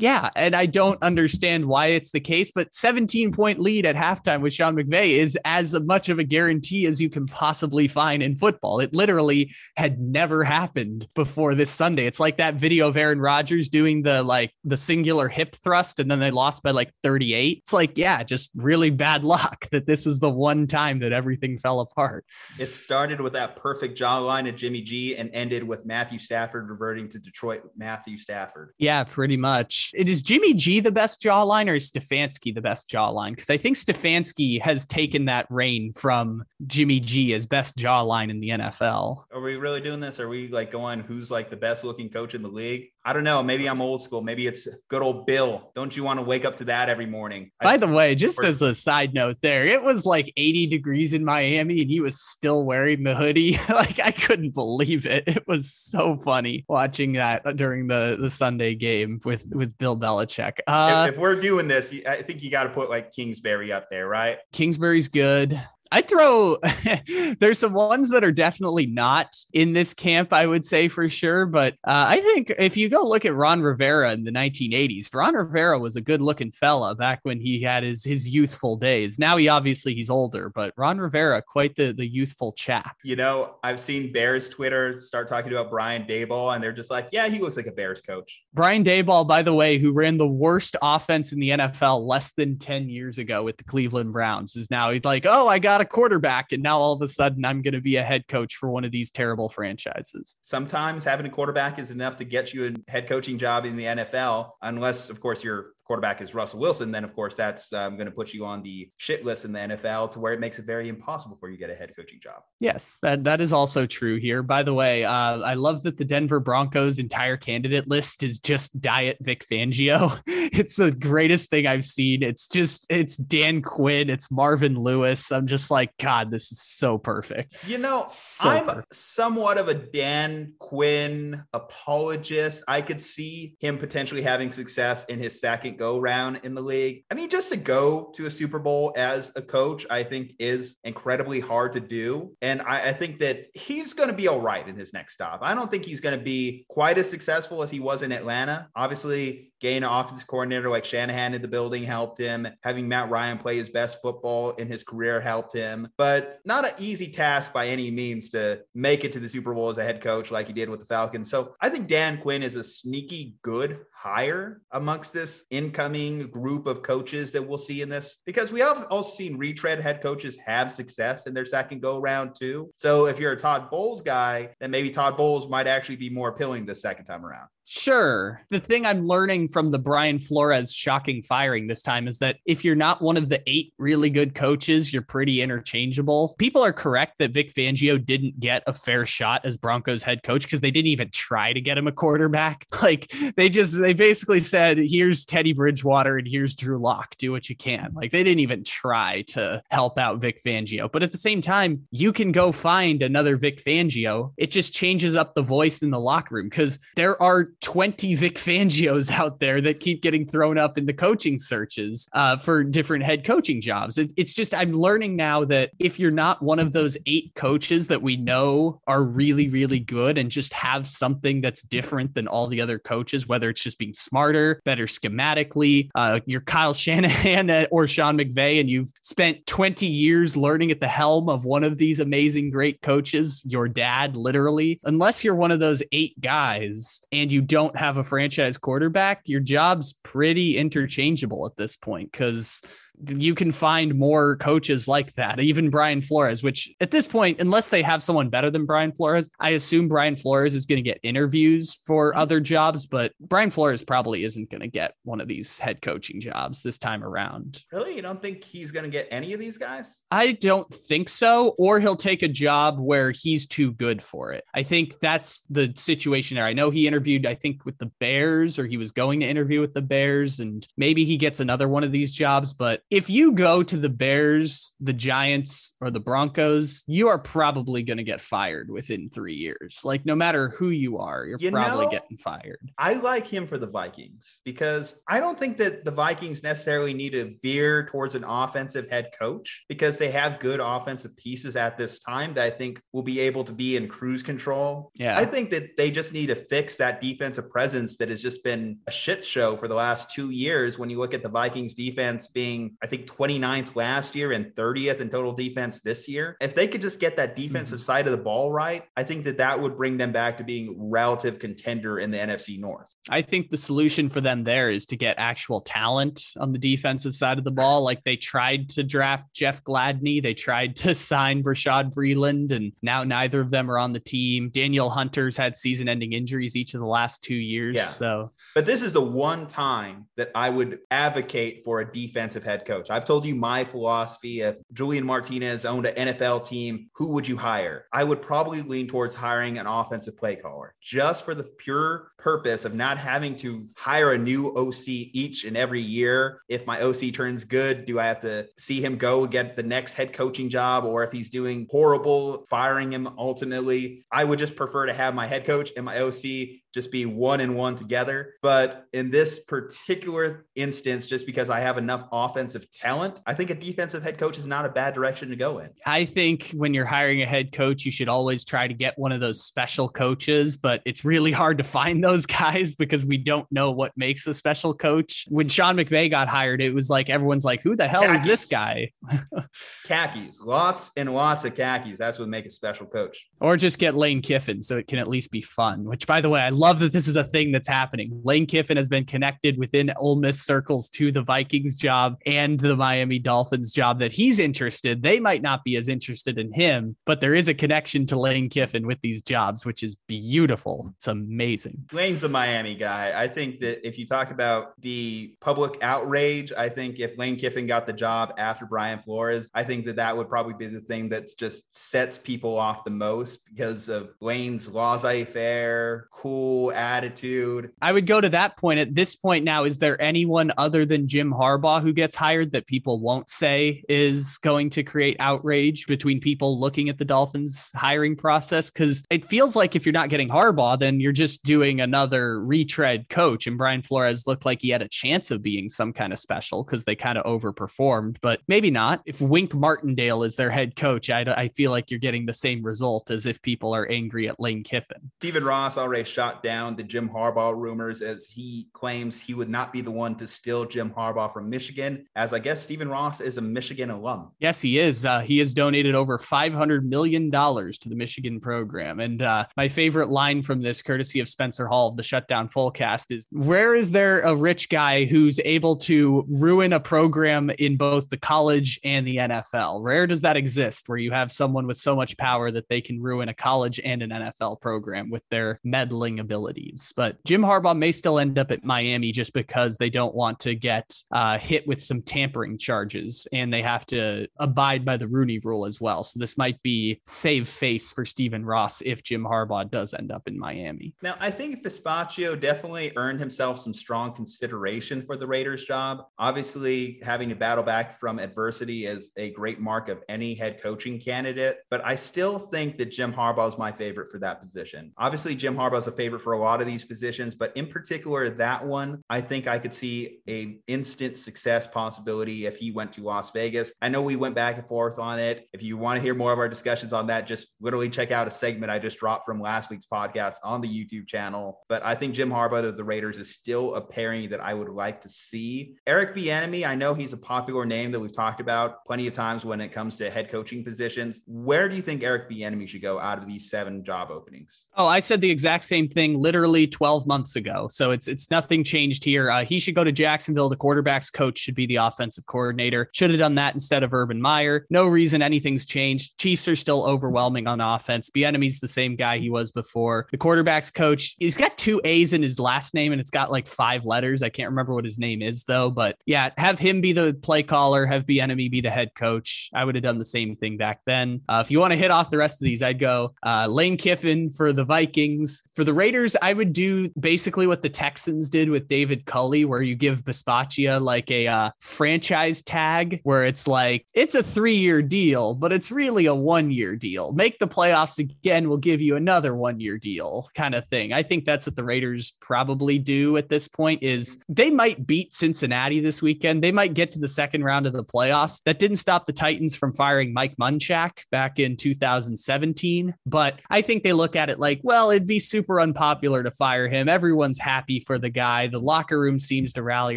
yeah, and I don't understand why it's the case, but 17 point lead at halftime with Sean McVay is as much of a guarantee as you can possibly find in football. It literally had never happened before this Sunday. It's like that video of Aaron Rodgers doing the like the singular hip thrust and then they lost by like 38. It's like, yeah, just really bad luck that this is the one time that everything fell apart. It started with that perfect jawline of Jimmy G and ended with Matthew Stafford reverting to Detroit Matthew Stafford. Yeah, pretty much. It is Jimmy G the best jawline or is Stefanski the best jawline? Because I think Stefanski has taken that reign from Jimmy G as best jawline in the NFL. Are we really doing this? Are we like going who's like the best looking coach in the league? I don't know. Maybe I'm old school. Maybe it's good old Bill. Don't you want to wake up to that every morning? By I, the way, just as a side note, there it was like 80 degrees in Miami, and he was still wearing the hoodie. like I couldn't believe it. It was so funny watching that during the the Sunday game with with Bill Belichick. Uh, if, if we're doing this, I think you got to put like Kingsbury up there, right? Kingsbury's good. I throw there's some ones that are definitely not in this camp, I would say for sure. But uh, I think if you go look at Ron Rivera in the 1980s, Ron Rivera was a good looking fella back when he had his his youthful days. Now he obviously he's older, but Ron Rivera, quite the the youthful chap. You know, I've seen Bears Twitter start talking about Brian Daboll, and they're just like, yeah, he looks like a Bears coach. Brian Daboll, by the way, who ran the worst offense in the NFL less than 10 years ago with the Cleveland Browns, is now he's like, oh, I got a quarterback, and now all of a sudden I'm going to be a head coach for one of these terrible franchises. Sometimes having a quarterback is enough to get you a head coaching job in the NFL, unless, of course, you're quarterback is Russell Wilson, then of course that's um, going to put you on the shit list in the NFL to where it makes it very impossible for you to get a head coaching job. Yes, that that is also true here. By the way, uh, I love that the Denver Broncos entire candidate list is just Diet Vic Fangio. it's the greatest thing I've seen. It's just it's Dan Quinn, it's Marvin Lewis. I'm just like, God, this is so perfect. You know, so I'm perfect. somewhat of a Dan Quinn apologist. I could see him potentially having success in his second go round in the league. I mean, just to go to a Super Bowl as a coach, I think is incredibly hard to do. And I, I think that he's going to be all right in his next stop. I don't think he's going to be quite as successful as he was in Atlanta. Obviously, Gain an offense coordinator like Shanahan in the building helped him. Having Matt Ryan play his best football in his career helped him. But not an easy task by any means to make it to the Super Bowl as a head coach like he did with the Falcons. So I think Dan Quinn is a sneaky good hire amongst this incoming group of coaches that we'll see in this because we have also seen retread head coaches have success in their second go round too. So if you're a Todd Bowles guy, then maybe Todd Bowles might actually be more appealing this second time around. Sure. The thing I'm learning from the Brian Flores shocking firing this time is that if you're not one of the eight really good coaches, you're pretty interchangeable. People are correct that Vic Fangio didn't get a fair shot as Broncos head coach because they didn't even try to get him a quarterback. Like they just, they basically said, here's Teddy Bridgewater and here's Drew Lock. Do what you can. Like they didn't even try to help out Vic Fangio. But at the same time, you can go find another Vic Fangio. It just changes up the voice in the locker room because there are 20 Vic Fangios out there that keep getting thrown up in the coaching searches uh, for different head coaching jobs. It, it's just, I'm learning now that if you're not one of those eight coaches that we know are really, really good and just have something that's different than all the other coaches, whether it's just being smarter, better schematically, uh, you're Kyle Shanahan or Sean McVay, and you've spent 20 years learning at the helm of one of these amazing, great coaches, your dad, literally, unless you're one of those eight guys and you don't have a franchise quarterback, your job's pretty interchangeable at this point because you can find more coaches like that, even Brian Flores, which at this point, unless they have someone better than Brian Flores, I assume Brian Flores is going to get interviews for mm-hmm. other jobs, but Brian Flores probably isn't going to get one of these head coaching jobs this time around. Really? You don't think he's going to get any of these guys? I don't think so. Or he'll take a job where he's too good for it. I think that's the situation there. I know he interviewed, I think, with the Bears, or he was going to interview with the Bears, and maybe he gets another one of these jobs, but if you go to the Bears, the Giants, or the Broncos, you are probably going to get fired within three years. Like, no matter who you are, you're you probably know, getting fired. I like him for the Vikings because I don't think that the Vikings necessarily need to veer towards an offensive head coach because they have good offensive pieces at this time that I think will be able to be in cruise control. Yeah. I think that they just need to fix that defensive presence that has just been a shit show for the last two years. When you look at the Vikings defense being, I think, 29th last year and 30th in total defense this year. If they could just get that defensive mm-hmm. side of the ball right, I think that that would bring them back to being relative contender in the NFC North. I think the solution for them there is to get actual talent on the defensive side of the ball. Like they tried to draft Jeff Gladney, they tried to sign Bashaud Breeland, and now neither of them are on the team. Danielle Hunter's had season ending injuries each of the last two years. Yeah. So, but this is the one time that I would advocate for a defensive head coach. I've told you my philosophy. If Julian Martinez owned an NFL team, who would you hire? I would probably lean towards hiring an offensive play caller just for the pure purpose of not having to hire a new OC each and every year. If my OC turns good, do I have to see him go get the next head coaching job? Or if he's doing horrible, firing him ultimately? I would just prefer to have my head coach and my OC just be one and one together. But in this particular instance, just because I have enough offensive talent, I think a defensive head coach is not a bad direction to go in. I think when you're hiring a head coach, you should always try to get one of those special coaches, but it's really hard to find those guys because we don't know what makes a special coach. When Sean McVay got hired, it was like everyone's like, who the hell khakis. is this guy? khakis, lots and lots of khakis. That's what make a special coach. Or just get Lane Kiffin so it can at least be fun, which by the way, I love that this is a thing that's happening. Lane Kiffin has been connected within Ole Miss circles to the Vikings job and the Miami Dolphins job that he's interested. They might not be as interested in him, but there is a connection to Lane Kiffin with these jobs, which is beautiful. It's amazing. Lane's a Miami guy. I think that if you talk about the public outrage, I think if Lane Kiffin got the job after Brian Flores, I think that that would probably be the thing that's just sets people off the most because of Lane's laissez faire, cool attitude. I would go to that point at this point now. Is there anyone other than Jim Harbaugh who gets hired that people won't say is going to create outrage between people looking at the Dolphins hiring process? Because it feels like if you're not getting Harbaugh, then you're just doing another retread coach. And Brian Flores looked like he had a chance of being some kind of special because they kind of overperformed, but maybe not. If Wink Martindale is their head coach, I, I feel like you're getting the same result as if people are angry at Lane Kiffin. Stephen Ross already shot down the Jim Harbaugh rumors as he claims he would not be the one to steal Jim Harbaugh from Michigan, as I guess Stephen Ross is a Michigan alum. Yes, he is. Uh, he has donated over $500 million to the Michigan program. And uh, my favorite line from this, courtesy of Spencer Hall the Shutdown Fullcast, is Where is there a rich guy who's able to ruin a program in both the college and the NFL? Rare does that exist where you have someone with so much power that they can ruin a college and an NFL program with their meddling abilities. But Jim Harbaugh may still end up at Miami just because they don't want to get uh, hit with some tampering charges and they have to abide by the Rooney rule as well. So this might be save face for Stephen Ross if Jim Harbaugh does end up in Miami. Now, I think Bisaccia definitely earned himself some strong consideration for the Raiders job. Obviously, having to battle back from adversity is a great mark of any head coaching candidate, but I still think that Jim Harbaugh is my favorite for that position. Obviously, Jim Harbaugh is a favorite for a lot of these positions, but in particular, that one, I think I could see a instant success possibility if he went to Las Vegas. I know we went back and forth on it. If you want to hear more of our discussions on that, just literally check out a segment I just dropped from last week's podcast on the YouTube channel. But I think Jim Harbaugh of the Raiders is still a pairing that I would like to see. Eric Bieniemy, I know he's a popular name that we've talked about plenty of times when it comes to head coaching positions. Where do you think Eric Bieniemy should go out of these seven job openings? Oh, I said the exact same thing literally 12 months ago. So it's it's nothing changed here. Uh, he should go to Jacksonville. The quarterbacks coach should be the offensive coordinator. Should have done that instead of Urban Meyer. No reason anything's changed. Chiefs are still overwhelming on offense. Bieniemy's the same guy he was before. The quarterbacks coach, he's got two A's in his last name and it's got like five letters. I can't remember what his name is though. But yeah, have him be the play caller, have Bieniemy be the head coach. I would have done the same thing back then. Uh, if you want to hit off the rest of these, I'd go uh, Lane Kiffin for the Vikings. For the Raiders, I would do basically what the Texans did with David Culley, where you give Bisaccia like a uh, franchise tag, where it's like it's a three-year deal, but it's really a one-year deal. Make the playoffs again, we'll give you another one-year deal, kind of thing. I think that's what the Raiders probably do at this point. Is they might beat Cincinnati this weekend. They might get to the second round of the playoffs. That didn't stop the Titans from firing Mike Munchak back in 2017. But I think they look at it like, well, it'd be super unpopular to fire him. Everyone's happy for the guy. The locker room seems to rally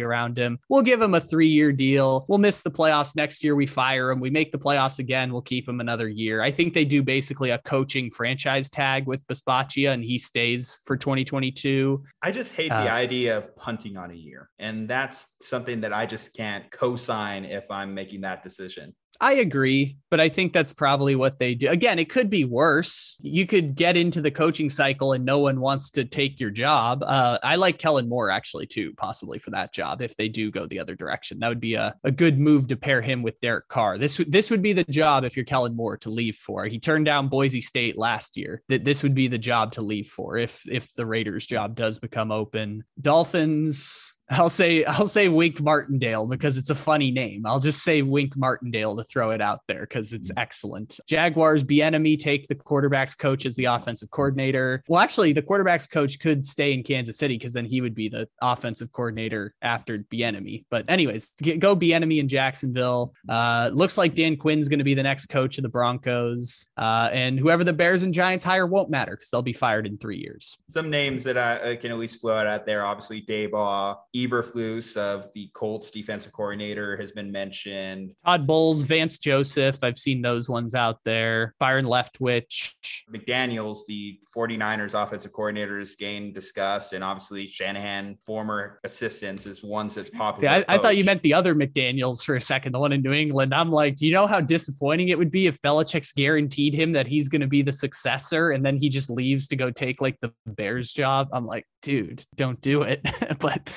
around him. We'll give him a three year deal. We'll miss the playoffs next year. We fire him. We make the playoffs again. We'll keep him another year. I think they do basically a coaching franchise tag with Bisaccia and he stays for 2022. I just hate uh, the idea of punting on a year. And that's something that I just can't co sign if I'm making that decision. I agree, but I think that's probably what they do. Again, it could be worse. You could get into the coaching cycle and no one wants to take your job. Uh, I like Kellen Moore actually too, possibly for that job if they do go the other direction. That would be a, a good move to pair him with Derek Carr. This this would be the job if you're Kellen Moore to leave for. He turned down Boise State last year. That this would be the job to leave for if if the Raiders job does become open. Dolphins I'll say I'll say Wink Martindale because it's a funny name. I'll just say Wink Martindale to throw it out there because it's excellent. Jaguars Bieniemy take the quarterbacks coach as the offensive coordinator. Well, actually, the quarterbacks coach could stay in Kansas City because then he would be the offensive coordinator after Bieniemy. But anyways, go Bieniemy in Jacksonville. Uh, looks like Dan Quinn's going to be the next coach of the Broncos, uh, and whoever the Bears and Giants hire won't matter because they'll be fired in three years. Some names that I, I can at least float out there. Obviously, Daboll, Eberflus of the Colts defensive coordinator has been mentioned. Todd Bowles, Vance Joseph. I've seen those ones out there. Byron Leftwich. McDaniels, the 49ers offensive coordinator, is gained discussed. And obviously, Shanahan, former assistants, is ones that's popular. See, I, I, thought you meant the other McDaniels for a second, the one in New England. I'm like, do you know how disappointing it would be if Belichick's guaranteed him that he's going to be the successor and then he just leaves to go take like the Bears job? I'm like, dude, don't do it. but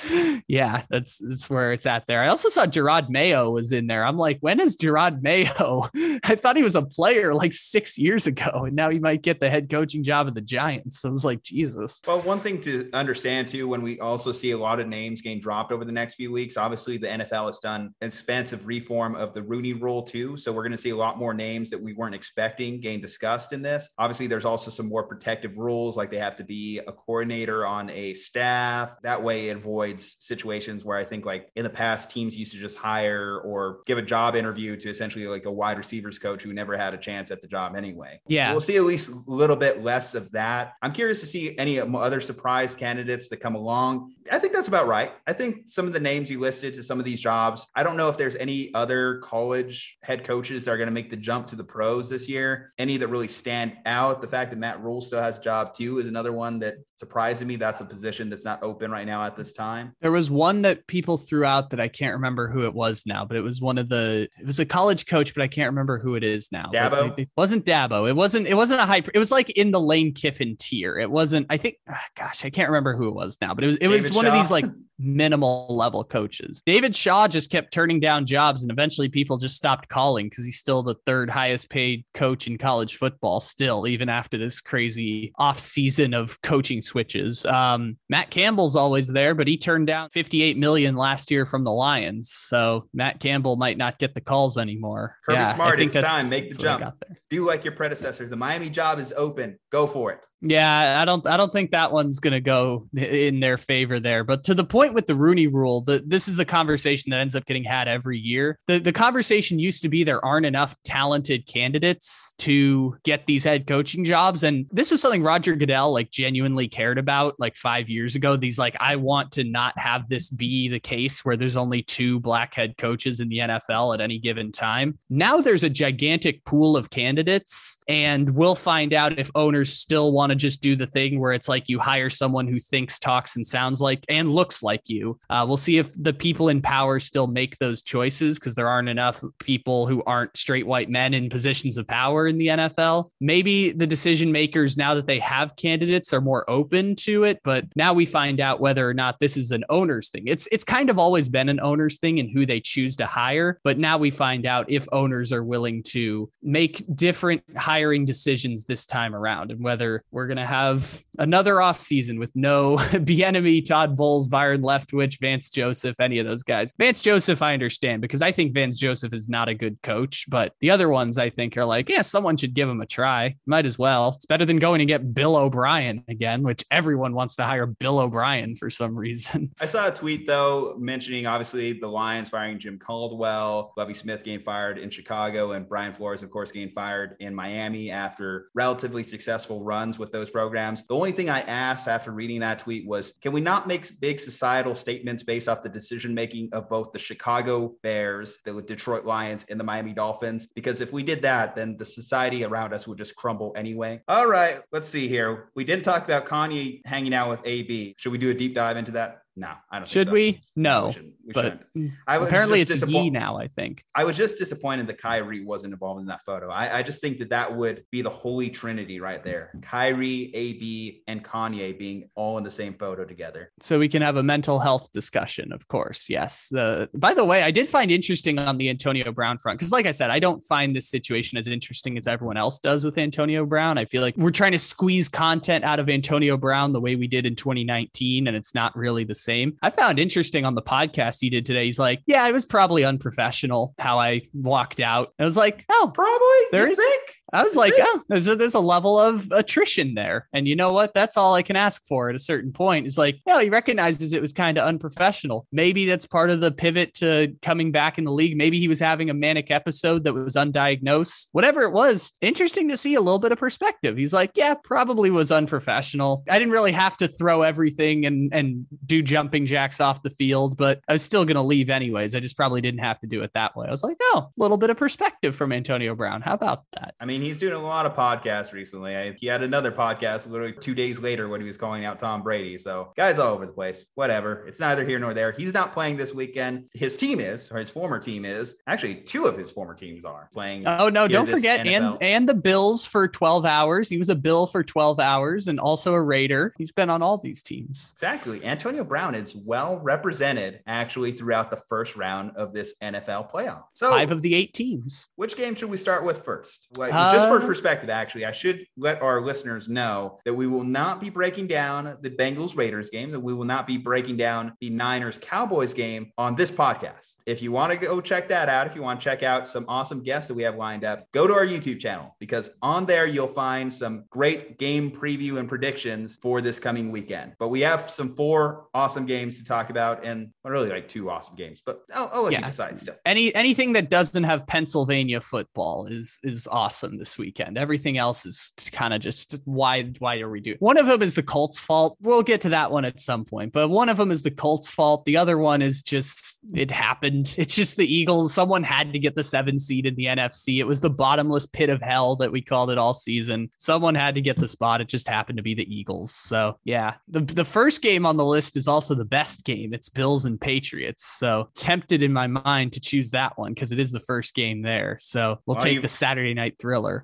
yeah, that's that's where it's at there. I also saw Jerod Mayo was in there. I'm like, when is Jerod Mayo? I thought he was a player like six years ago, and now he might get the head coaching job of the Giants. So I was like, Jesus. Well, one thing to understand too, when we also see a lot of names getting dropped over the next few weeks, obviously the NFL has done an expansive reform of the Rooney Rule too. So we're going to see a lot more names that we weren't expecting getting discussed in this. Obviously, there's also some more protective rules, like they have to be a coordinator on a staff. That way, it avoids situations where I think like in the past teams used to just hire or give a job interview to essentially like a wide receivers coach who never had a chance at the job anyway. Yeah, we'll see at least a little bit less of that. I'm curious to see any um, other surprise candidates that come along. I think that's about right. I think some of the names you listed to some of these jobs. I don't know if there's any other college head coaches that are going to make the jump to the pros this year. Any that really stand out. The fact that Matt Rhule still has a job too is another one that surprised me. That's a position that's not open right now at this time. There was one that people threw out that I can't remember who it was now, but it was one of the it was a college coach, but I can't remember who it is now. Dabo it, it wasn't Dabo. It wasn't it wasn't a hype. It was like in the Lane Kiffin tier. It wasn't. I think. Ah, gosh, I can't remember who it was now, but it was it David was one Shaw. of these like minimal level coaches. David Shaw just kept turning down jobs, and eventually people just stopped calling because he's still the third highest paid coach in college football. Still, even after this crazy off season of coaching switches. Um, Matt Campbell's always there, but he turned down 58 million last year from the Lions. So Matt Campbell might not get the calls anymore. Kirby yeah, Smart, it's time. Make the jump. Do like your predecessor. The Miami job is open. Go for it. Yeah, I don't I don't think that one's going to go in their favor there. But to the point with the Rooney rule, the, this is the conversation that ends up getting had every year. The the conversation used to be there aren't enough talented candidates to get these head coaching jobs and this was something Roger Goodell like genuinely cared about like 5 years ago. These like I want to not have this be the case where there's only two black head coaches in the NFL at any given time. Now there's a gigantic pool of candidates and we'll find out if owners still want to to just do the thing where it's like you hire someone who thinks, talks, and sounds like and looks like you. Uh, we'll see if the people in power still make those choices because there aren't enough people who aren't straight white men in positions of power in the NFL. Maybe the decision makers, now that they have candidates, are more open to it. But now we find out whether or not this is an owner's thing. It's it's kind of always been an owner's thing and who they choose to hire. But now we find out if owners are willing to make different hiring decisions this time around and whether we're going to have another off season with no Bieniemy, Todd Bowles, Byron Leftwich, Vance Joseph, any of those guys. Vance Joseph, I understand because I think Vance Joseph is not a good coach, but the other ones I think are like, yeah, someone should give him a try. Might as well. It's better than going to get Bill O'Brien again, which everyone wants to hire Bill O'Brien for some reason. I saw a tweet though mentioning obviously the Lions firing Jim Caldwell, Lovie Smith getting fired in Chicago, and Brian Flores, of course, getting fired in Miami after relatively successful runs with those programs. The only thing I asked after reading that tweet was, can we not make big societal statements based off the decision making of both the Chicago Bears, the Detroit Lions, and the Miami Dolphins? Because if we did that, then the society around us would just crumble anyway. All right, let's see here. We didn't talk about Kanye hanging out with AB. Should we do a deep dive into that? No, I don't. Should so. we? No, we we but apparently it's Ye now. I think I was just disappointed that Kyrie wasn't involved in that photo. I, I, just think that that would be the holy trinity right there: Kyrie, AB, and Kanye being all in the same photo together. So we can have a mental health discussion, of course. Yes. The by the way, I did find interesting on the Antonio Brown front because, like I said, I don't find this situation as interesting as everyone else does with Antonio Brown. I feel like we're trying to squeeze content out of Antonio Brown the way we did in 2019, and it's not really the same. I found interesting on the podcast he did today. He's like, yeah, it was probably unprofessional how I walked out. I was like, oh, Probably. There you is- think? I was like, oh, there's a, there's a level of attrition there. And you know what? That's all I can ask for at a certain point. Is like, yeah, he recognizes it was kind of unprofessional. Maybe that's part of the pivot to coming back in the league. Maybe he was having a manic episode that was undiagnosed. Whatever it was, interesting to see a little bit of perspective. He's like, yeah, probably was unprofessional. I didn't really have to throw everything and and do jumping jacks off the field, but I was still going to leave anyways. I just probably didn't have to do it that way. I was like, oh, a little bit of perspective from Antonio Brown. How about that? I mean, he's doing a lot of podcasts recently. I, he had another podcast literally two days later when he was calling out Tom Brady. So, guys all over the place. Whatever. It's neither here nor there. He's not playing this weekend. His team is, or his former team is. Actually, two of his former teams are playing. Oh no, don't forget and NFL. and the Bills for 12 hours. He was a Bill for 12 hours and also a Raider. He's been on all these teams. Exactly. Antonio Brown is well represented actually throughout the first round of this NFL playoff. So, Five of the eight teams. which game should we start with first? Like, Uh, just for uh-huh. perspective, actually, I should let our listeners know that we will not be breaking down the Bengals Raiders game, that we will not be breaking down the Niners Cowboys game on this podcast. If you want to go check that out, if you want to check out some awesome guests that we have lined up, go to our YouTube channel because on there you'll find some great game preview and predictions for this coming weekend. But we have some four awesome games to talk about, and really like two awesome games. But I'll, I'll let you Yeah. decide still. Any anything that doesn't have Pennsylvania football is is awesome this weekend. Everything else is kind of just why why are we doing? One of them is the Colts' fault. We'll get to that one at some point, but one of them is the Colts' fault. The other one is just it happened. It's just the Eagles. Someone had to get the seven seed in the NFC. It was the bottomless pit of hell that we called it all season. Someone had to get the spot. It just happened to be the Eagles. So yeah, the the first game on the list is also the best game. It's Bills and Patriots. So tempted in my mind to choose that one because it is the first game there. So we'll Well, take you- the Saturday night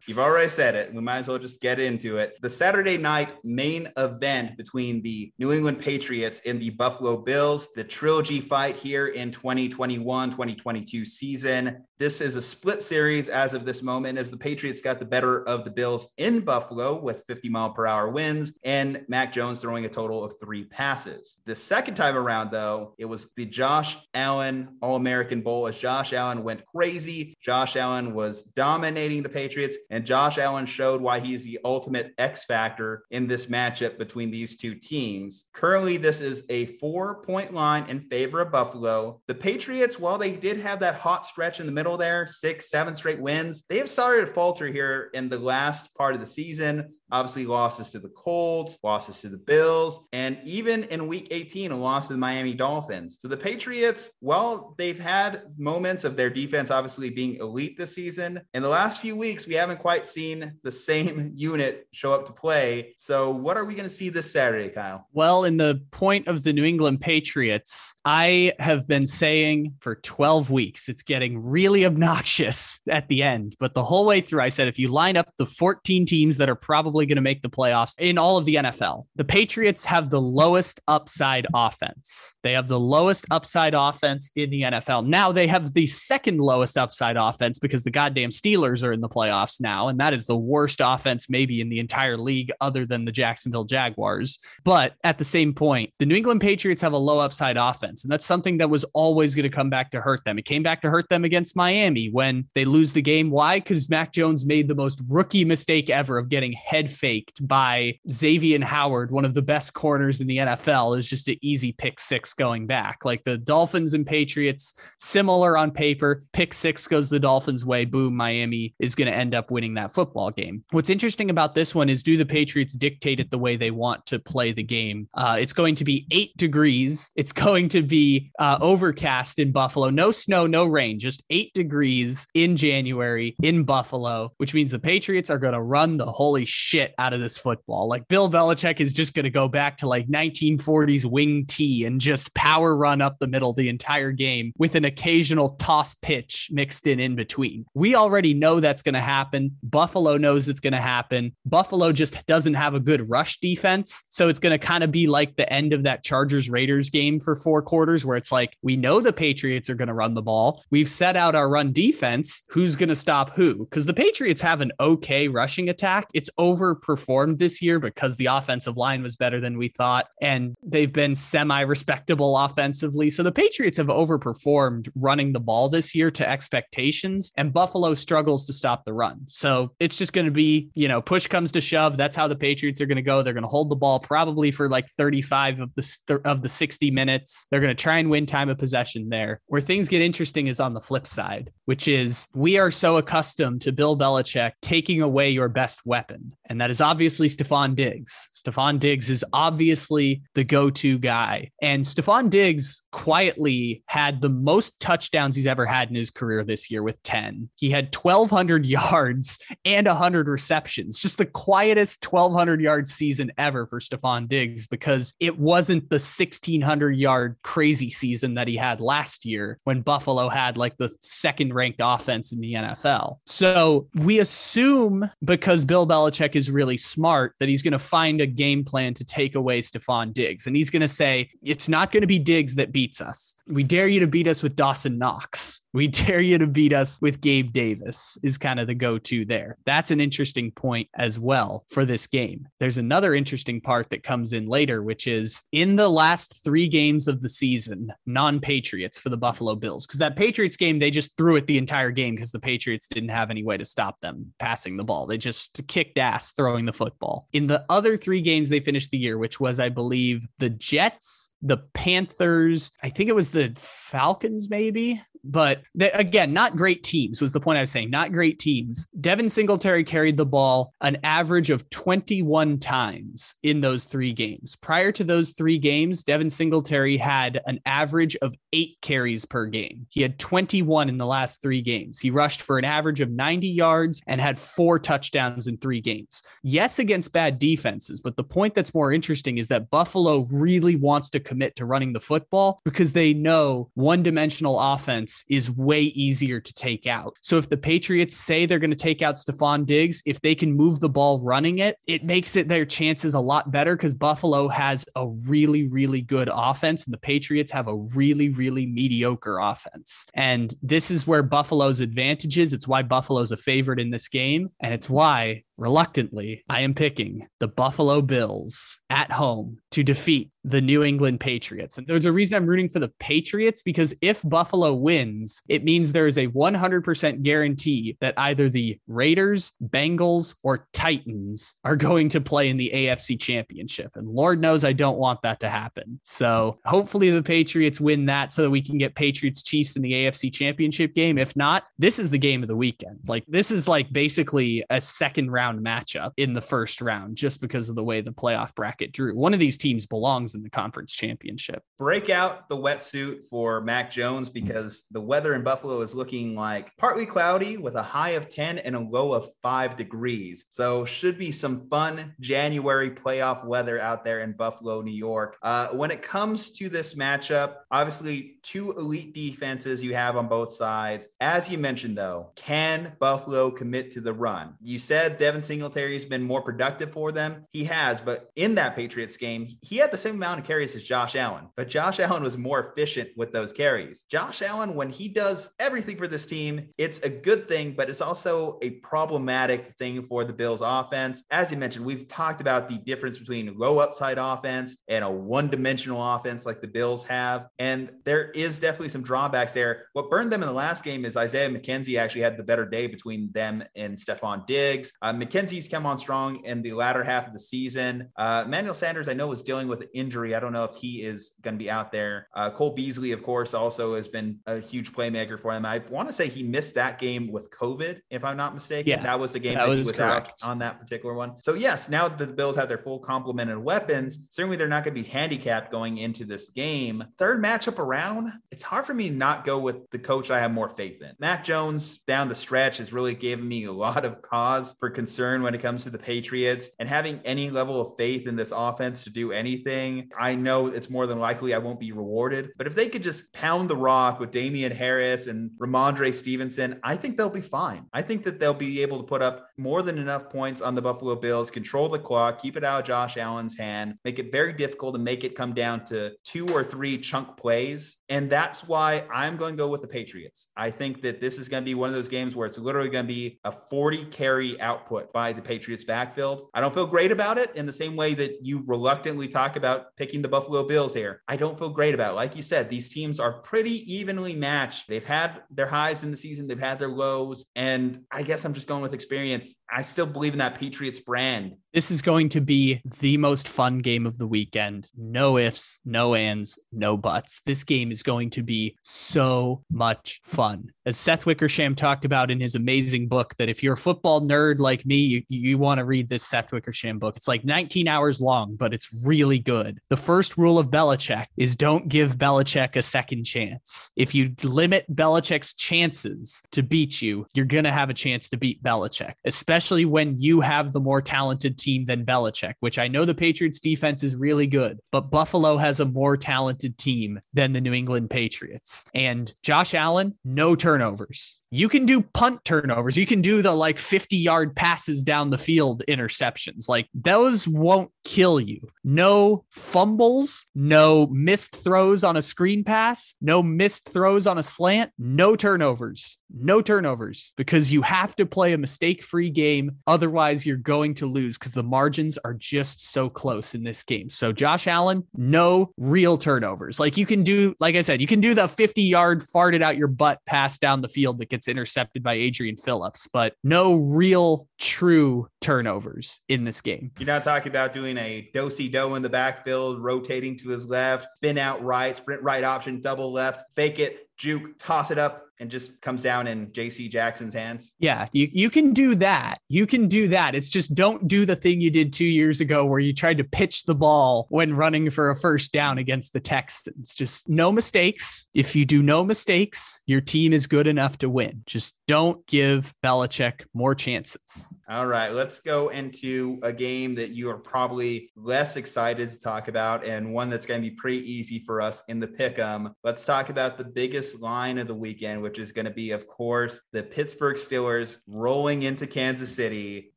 You've already said it. We might as well just get into it. The Saturday night main event between the New England Patriots and the Buffalo Bills, the trilogy fight here in 2021 2022 season. This is a split series as of this moment, as the Patriots got the better of the Bills in Buffalo with 50 mile per hour winds and Mac Jones throwing a total of three passes. The second time around, though, it was the Josh Allen All American Bowl as Josh Allen went crazy. Josh Allen was dominating the Patriots, and Josh Allen showed why he's the ultimate X factor in this matchup between these two teams. Currently, this is a four point line in favor of Buffalo. The Patriots, while they did have that hot stretch in the middle there, six, seven straight wins, they have started to falter here in the last part of the season. Obviously, losses to the Colts, losses to the Bills, and even in week 18, a loss to the Miami Dolphins. So the Patriots, well, they've had moments of their defense obviously being elite this season. In the last few weeks, we haven't quite seen the same unit show up to play. So, what are we going to see this Saturday, Kyle? Well, in the point of the New England Patriots, I have been saying for 12 weeks, it's getting really obnoxious at the end. But the whole way through, I said if you line up the 14 teams that are probably going to make the playoffs in all of the NFL, the Patriots have the lowest upside offense. They have the lowest upside offense in the NFL. Now they have the second lowest upside offense because the goddamn Steelers are in the playoffs now. And that is the worst offense, maybe in the entire league, other than the Jacksonville Jaguars. But at the same point, the New England Patriots have a low upside offense. And that's something that was always going to come back to hurt them. It came back to hurt them against Miami when they lose the game. Why? Because Mac Jones made the most rookie mistake ever of getting head faked by Xavier Howard, one of the best corners in the NFL, is just an easy pick six going back. Like the Dolphins and Patriots, similar on paper. Pick six goes the Dolphins' way. Boom, Miami is going to end up winning that football game. What's interesting about this one is do the Patriots dictate it the way they want to play the game? Uh, it's going to be eight degrees. It's going to be uh, overcast in Buffalo. No snow, no rain, just eight degrees in January in Buffalo, which means the Patriots are going to run the holy shit out of this football. Like Bill Belichick is just going to go back to like 1940s wing tee and just power run up the middle the entire game with an occasional toss pitch mixed in in between. We already know that's going to happen. Buffalo knows it's going to happen. Buffalo just doesn't have a good rush defense. So it's going to kind of be like the end of that Chargers Raiders game for four quarters, where it's like, we know the Patriots are going to run the ball. We've set out our run defense. Who's going to stop who? Because the Patriots have an okay rushing attack. It's overperformed this year because the offensive line was better than we thought, and they've been semi respectable offensively. So the Patriots have overperformed running the ball this year to expectations, and Buffalo struggles to stop the run. So it's just going to be, you know, push comes to shove. That's how the Patriots are going to go. They're going to hold the ball probably for like 35 of the of the 60 minutes. They're going to try and win time of possession there. Where things get interesting is on the flip side, which is we are so accustomed to Bill Belichick taking away your best weapon. And that is obviously Stefon Diggs. Stefon Diggs is obviously the go-to guy. And Stefon Diggs quietly had the most touchdowns he's ever had in his career this year with 10. He had 1200 yards and 100 receptions. Just the quietest 1200 yard season ever for Stefon Diggs because it wasn't the 1600 yard crazy season that he had last year when Buffalo had like the second ranked offense in the NFL. So we assume because Bill Belichick is really smart that he's going to find a game plan to take away Stefon Diggs. And he's going to say, it's not going to be Diggs that beats us. We dare you to beat us with Dawson Knox. We dare you to beat us with Gabe Davis, is kind of the go to there. That's an interesting point as well for this game. There's another interesting part that comes in later, which is in the last three games of the season, non Patriots for the Buffalo Bills, because that Patriots game, they just threw it the entire game because the Patriots didn't have any way to stop them passing the ball. They just kicked ass throwing the football. In the other three games they finished the year, which was, I believe, the Jets, the Panthers, I think it was the Falcons, maybe but they, again, not great teams was the point I was saying. Not great teams. Devin Singletary carried the ball an average of 21 times in those three games. Prior to those three games, Devin Singletary had an average of eight carries per game. He had 21 in the last three games. He rushed for an average of 90 yards and had four touchdowns in three games. Yes, against bad defenses, but the point that's more interesting is that Buffalo really wants to commit to running the football because they know one dimensional offense defense is way easier to take out. So if the Patriots say they're going to take out Stefon Diggs, if they can move the ball running it, it makes it their chances a lot better because Buffalo has a really, really good offense and the Patriots have a really, really mediocre offense. And this is where Buffalo's advantage is. It's why Buffalo's a favorite in this game. And it's why reluctantly, I am picking the Buffalo Bills at home to defeat the New England Patriots. And there's a reason I'm rooting for the Patriots because if Buffalo wins, it means there is a 100% guarantee that either the Raiders, Bengals, or Titans are going to play in the AFC Championship. And Lord knows I don't want that to happen. So hopefully the Patriots win that so that we can get Patriots Chiefs in the AFC Championship game. If not, this is the game of the weekend. Like this is like basically a second round round matchup in the first round just because of the way the playoff bracket drew. One of these teams belongs in the conference championship. Break out the wetsuit for Mac Jones because the weather in Buffalo is looking like partly cloudy with a high of 10 and a low of 5 degrees. So should be some fun January playoff weather out there in Buffalo, New York. Uh, when it comes to this matchup, obviously two elite defenses you have on both sides. As you mentioned though, can Buffalo commit to the run? You said Devin Devin Singletary has been more productive for them. He has, but in that Patriots game, he had the same amount of carries as Josh Allen, but Josh Allen was more efficient with those carries. Josh Allen, when he does everything for this team, it's a good thing, but it's also a problematic thing for the Bills offense. As you mentioned, we've talked about the difference between low upside offense and a one dimensional offense like the Bills have. And there is definitely some drawbacks there. What burned them in the last game is Isaiah McKenzie actually had the better day between them and Stefon Diggs. Um, McKenzie's come on strong in the latter half of the season. Uh, Emmanuel Sanders, I know, was dealing with an injury. I don't know if he is going to be out there. Uh, Cole Beasley, of course, also has been a huge playmaker for them. I want to say he missed that game with COVID, if I'm not mistaken. Yeah, that was the game that, that was, was out on that particular one. So, yes, now that the Bills have their full complement of weapons. Certainly, they're not going to be handicapped going into this game. Third matchup around, it's hard for me to not go with the coach I have more faith in. Mac Jones down the stretch has really given me a lot of cause for concern concern when it comes to the Patriots and having any level of faith in this offense to do anything. I know it's more than likely I won't be rewarded, but if they could just pound the rock with Damien Harris and Rhamondre Stevenson, I think they'll be fine. I think that they'll be able to put up more than enough points on the Buffalo Bills, control the clock, keep it out of Josh Allen's hand, make it very difficult and make it come down to two or three chunk plays. And that's why I'm going to go with the Patriots. I think that this is going to be one of those games where it's literally going to be a 40 carry output by the Patriots backfield. I don't feel great about it in the same way that you reluctantly talk about picking the Buffalo Bills here. I don't feel great about it. Like you said, these teams are pretty evenly matched. They've had their highs in the season, they've had their lows. And I guess I'm just going with experience. I still believe in that Patriots brand. This is going to be the most fun game of the weekend. No ifs, no ands, no buts. This game is going to be so much fun. As Seth Wickersham talked about in his amazing book, that if you're a football nerd like me, you, you want to read this Seth Wickersham book. It's like 19 hours long, but it's really good. The first rule of Belichick is don't give Belichick a second chance. If you limit Belichick's chances to beat you, you're going to have a chance to beat Belichick, especially when you have the more talented team than Belichick, which I know the Patriots defense is really good, but Buffalo has a more talented team than the New England Patriots. And Josh Allen, no turnovers you can do punt turnovers. You can do the like 50 yard passes down the field interceptions. Like those won't kill you. No fumbles, no missed throws on a screen pass, no missed throws on a slant, no turnovers. No turnovers because you have to play a mistake free game. Otherwise, you're going to lose because the margins are just so close in this game. So, Josh Allen, no real turnovers. Like you can do, like I said, you can do the 50 yard farted out your butt pass down the field that gets intercepted by Adrian Phillips, but no real true turnovers in this game. You're not talking about doing a dosey do in the backfield, rotating to his left, spin out right, sprint right option, double left, fake it, juke, toss it up, and just comes down in JC Jackson's hands. Yeah, you, you can do that. You can do that. It's just don't do the thing you did two years ago where you tried to pitch the ball when running for a first down against the Texans. Just no mistakes. If you do no mistakes, your team is good enough to win. Just don't give Belichick more chances. All right, let's go into a game that you are probably less excited to talk about and one that's going to be pretty easy for us in the pick 'em. Let's talk about the biggest line of the weekend, which is going to be, of course, the Pittsburgh Steelers rolling into Kansas City.